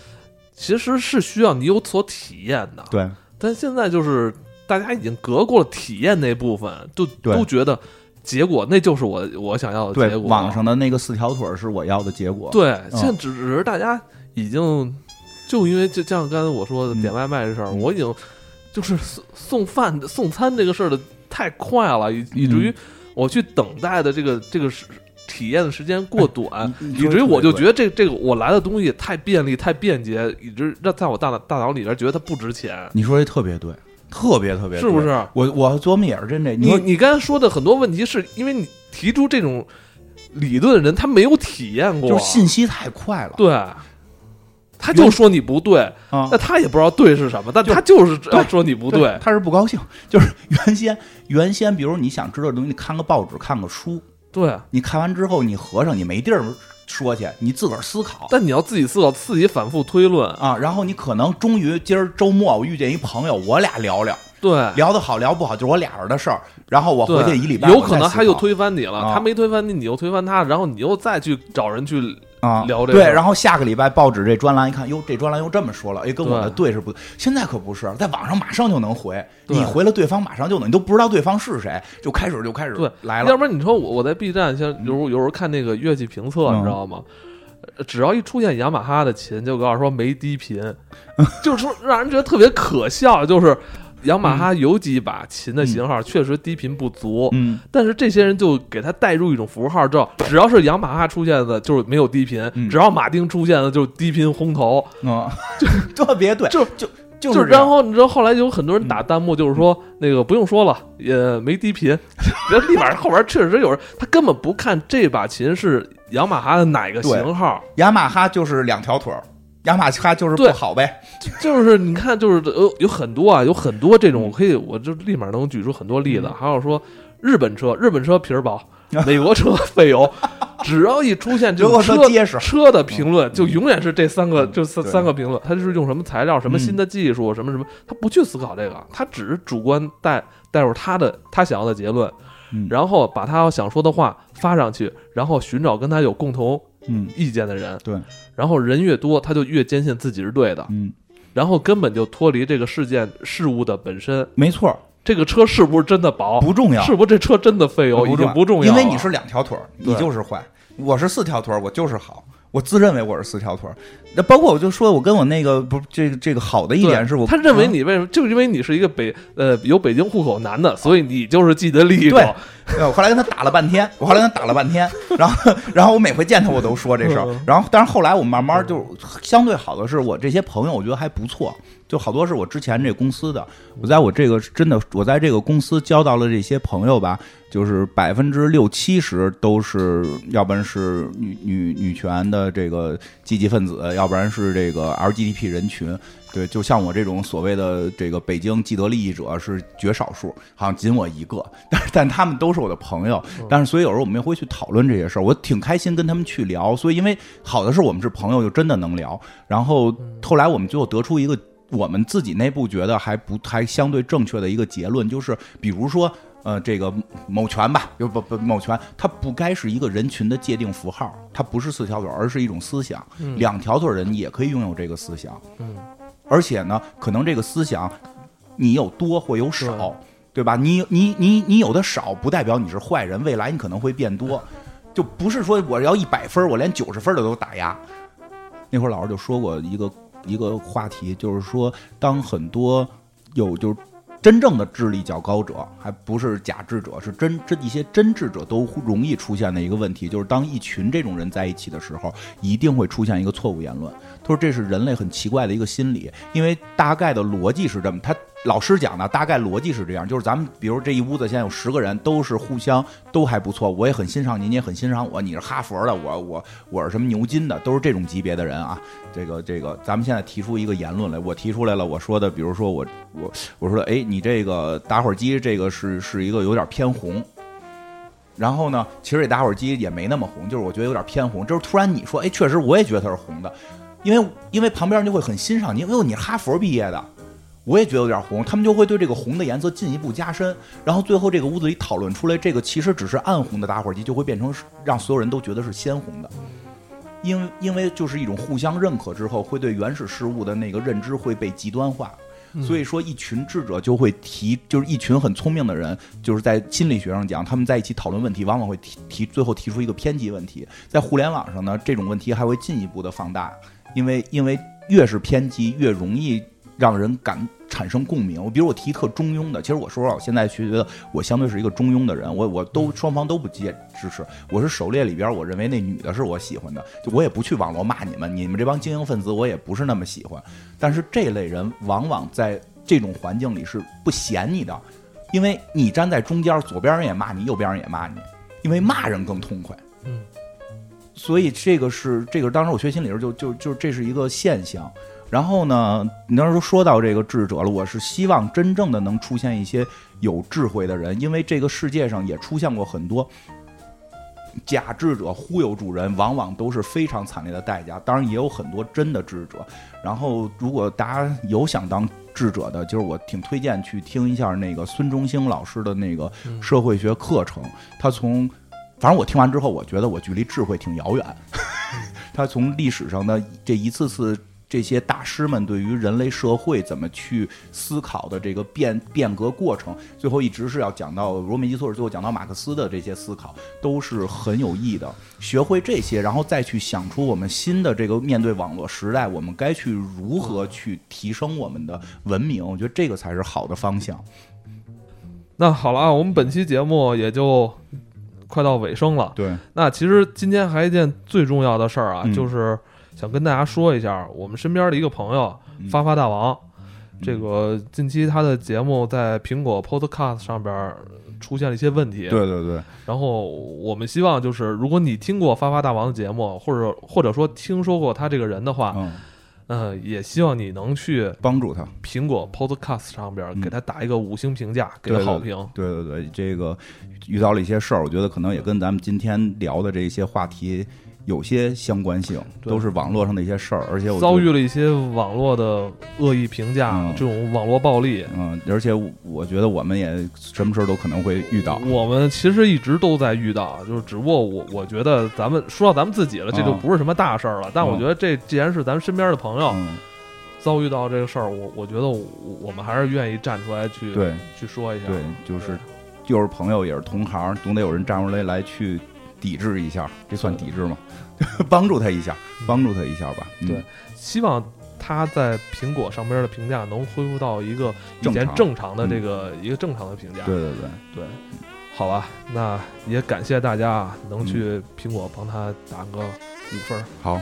其实是需要你有所体验的。对，但现在就是大家已经隔过了体验那部分，就对都觉得结果那就是我我想要的结，果。网上的那个四条腿是我要的结果。对，嗯现在只只是大家已经就因为就像刚才我说的嗯。点外卖这事儿，嗯。我已经就是送送饭送餐这个事儿的太快了，以以至于我去等待的这个这个是体验的时间过短，你以至于我就觉得得这这个我来的东西太便利太便捷，以致让在我大脑大脑里边觉得它不值钱，你说这特别对，特别特别。对，是不是？我我琢磨也是真这，说你你刚才说的很多问题，是因为你提出这种理论的人，他没有体验过，就是信息太快了，对，他就说你不对，啊。那，他也不知道对是什么，但就他就是要说你不对，他是不高兴，就是原先原先，比如你想知道的东西，你看个报纸，看个书，对。你看完之后你合上，你没地儿说去，你自个儿思考。但你要自己思考，自己反复推论，啊，然后你可能终于今儿周末我遇见一朋友，我俩聊聊，对。聊得好聊不好就是我俩人的事儿。然后我回去，一礼拜，有可能他又推翻你了，啊。他没推翻你，你又推翻他，然后你又再去找人去，啊，对，聊这个对然后下个礼拜报纸这专栏一看，哟，这专栏又这么说了，哎，跟我的对是不？现在可不是，在网上马上就能回，你回了对方马上就能，你都不知道对方是谁，就开始就开始对来了，要不然你说我我在 B 站，像有时候有时候看那个乐器评测，嗯你知道吗？呃只要一出现雅马哈的琴，就告诉说没低频，就是说让人觉得特别可笑，就是。雅马哈有几把琴的型号确实低频不足，嗯，但是这些人就给他带入一种符号，之后只要是雅马哈出现的，就是没有低频；嗯。只要马丁出现的，就是低频轰头。嗯，就特别对，就就就就是然后你知道后来有很多人打弹幕，就是说、那个不用说了，也没低频。然后立马后边确实有人，他根本不看这把琴是雅马哈的哪个型号，雅马哈就是两条腿儿，雅马哈就是不好呗，就是你看，就是有有很多啊，有很多这种，可以我就立马能举出很多例子。还有说日本车，日本车皮儿薄，美国车费油，只要一出现这德国种车车结实，车的评论，就永远是这三个，嗯就三三个评论，他就是用什么材料、什么新的技术、什么什么，他不去思考这个，他只是主观带带入他的他想要的结论，嗯。然后把他想说的话发上去，然后寻找跟他有共同嗯。意见的人，对，然后人越多，他就越坚信自己是对的，嗯，然后根本就脱离这个事件事物的本身，没错，这个车是不是真的薄，不重要，是不是这车真的费油，已经不重要了，因为你是两条腿儿，你就是坏；我是四条腿儿，我就是好。我自认为我是四条腿儿，那包括我就说我跟我那个不这个这个好的一点是我他认为啊你为什么？就是因为你是一个北呃有北京户口男的，所以你就是既得利益者对。我后来跟他打了半天，我后来跟他打了半天，然后 然后我每回见他我都说这事儿嗯，然后但是后来我慢慢就相对好的是我这些朋友我觉得还不错，就好多是我之前这公司的，我在我这个真的我在这个公司交到了这些朋友吧，就是百分之六七十都是要不然是女女女权的这个积极分子，要不然是这个 LGBT 人群。对，就像我这种所谓的这个北京既得利益者是绝少数，好像仅我一个，但但他们都是我的朋友，但是所以有时候我们也会去讨论这些事儿，我挺开心跟他们去聊，所以因为好的是我们是朋友，就真的能聊。然后后来我们最后得出一个我们自己内部觉得还不还相对正确的一个结论，就是比如说。呃，这个某权吧，就不不某权，它不该是一个人群的界定符号，它不是四条腿，而是一种思想。嗯两条腿人也可以拥有这个思想，嗯，而且呢，可能这个思想你有多或有少，对吧？你你你你有的少，不代表你是坏人，未来你可能会变多，就不是说我要一百分，我连九十分的都打压。那会儿老师就说过一个一个话题，就是说，当很多有就是真正的智力较高者，还不是假智者，是真真一些真智者都容易出现的一个问题，就是当一群这种人在一起的时候，一定会出现一个错误言论。他说这是人类很奇怪的一个心理，因为大概的逻辑是这么，他老师讲的大概逻辑是这样，就是咱们比如这一屋子现在有十个人，都是互相都还不错，我也很欣赏你，你也很欣赏我，你是哈佛的，我我我是什么牛津的，都是这种级别的人啊。这个这个，咱们现在提出一个言论来，我提出来了，我说的，比如说我我我说的，哎，你这个打火机这个是是一个有点偏红。然后呢，其实这打火机也没那么红，就是我觉得有点偏红。就是突然你说，哎，确实我也觉得它是红的，因为因为旁边人就会很欣赏你，哎呦，你是哈佛毕业的，我也觉得有点红，他们就会对这个红的颜色进一步加深，然后最后这个屋子里讨论出来，这个其实只是暗红的打火机，就会变成让所有人都觉得是鲜红的，因为因为就是一种互相认可之后，会对原始事物的那个认知会被极端化。所以说，一群智者就会提，就是一群很聪明的人，就是在心理学上讲，他们在一起讨论问题，往往会提提，最后提出一个偏激问题。在互联网上呢，这种问题还会进一步的放大，因为因为越是偏激，越容易让人感产生共鸣。我比如我提特中庸的，其实我说实话，我现在觉得我相对是一个中庸的人，我我都双方都不接支持。我是狩猎里边，我认为那女的是我喜欢的，就我也不去网络骂你们，你们这帮精英分子，我也不是那么喜欢。但是这类人往往在这种环境里是不嫌你的，因为你站在中间，左边人也骂你，右边人也骂你，因为骂人更痛快。嗯，所以这个是这个，当时我学心理时候就就就这是一个现象。然后呢，你当时说到这个智者了，我是希望真正的能出现一些有智慧的人，因为这个世界上也出现过很多。假智者忽悠主人，往往都是非常惨烈的代价。当然，也有很多真的智者。然后，如果大家有想当智者的，就是我挺推荐去听一下那个孙中兴老师的那个社会学课程。他从，反正我听完之后，我觉得我距离智慧挺遥远。他从历史上的这一次次。这些大师们对于人类社会怎么去思考的这个变变革过程，最后一直是要讲到，如果没记错是最后讲到马克思的这些思考，都是很有益的。学会这些，然后再去想出我们新的这个面对网络时代，我们该去如何去提升我们的文明，我觉得这个才是好的方向。那好了啊，我们本期节目也就快到尾声了。对，那其实今天还一件最重要的事儿啊，就是。想跟大家说一下，我们身边的一个朋友发发大王，这个近期他的节目在苹果 Podcast 上边出现了一些问题。对对对。然后我们希望就是，如果你听过发发大王的节目，或者或者说听说过他这个人的话，嗯，也希望你能去帮助他。苹果 Podcast 上边给他打一个五星评价，给他好评。对对对，这个遇到了一些事儿，我觉得可能也跟咱们今天聊的这些话题。有些相关性，都是网络上的一些事儿，而且我遭遇了一些网络的恶意评价，这种网络暴力。嗯，而且我觉得我们也什么事儿都可能会遇到。我们其实一直都在遇到，就是只不过我我觉得咱们说到咱们自己了，这就不是什么大事儿了。但我觉得这既然是咱们身边的朋友遭遇到这个事儿，我我觉得我们还是愿意站出来去对去说一下。对，就是就是朋友也是同行，总得有人站出来来去。抵制一下，这算抵制吗？帮助他一下，帮助他一下吧。对，希望他在苹果上边的评价能恢复到一个以前正常的这个一个正常的评价。对对对对，好吧，那也感谢大家能去苹果帮他打个五分。好。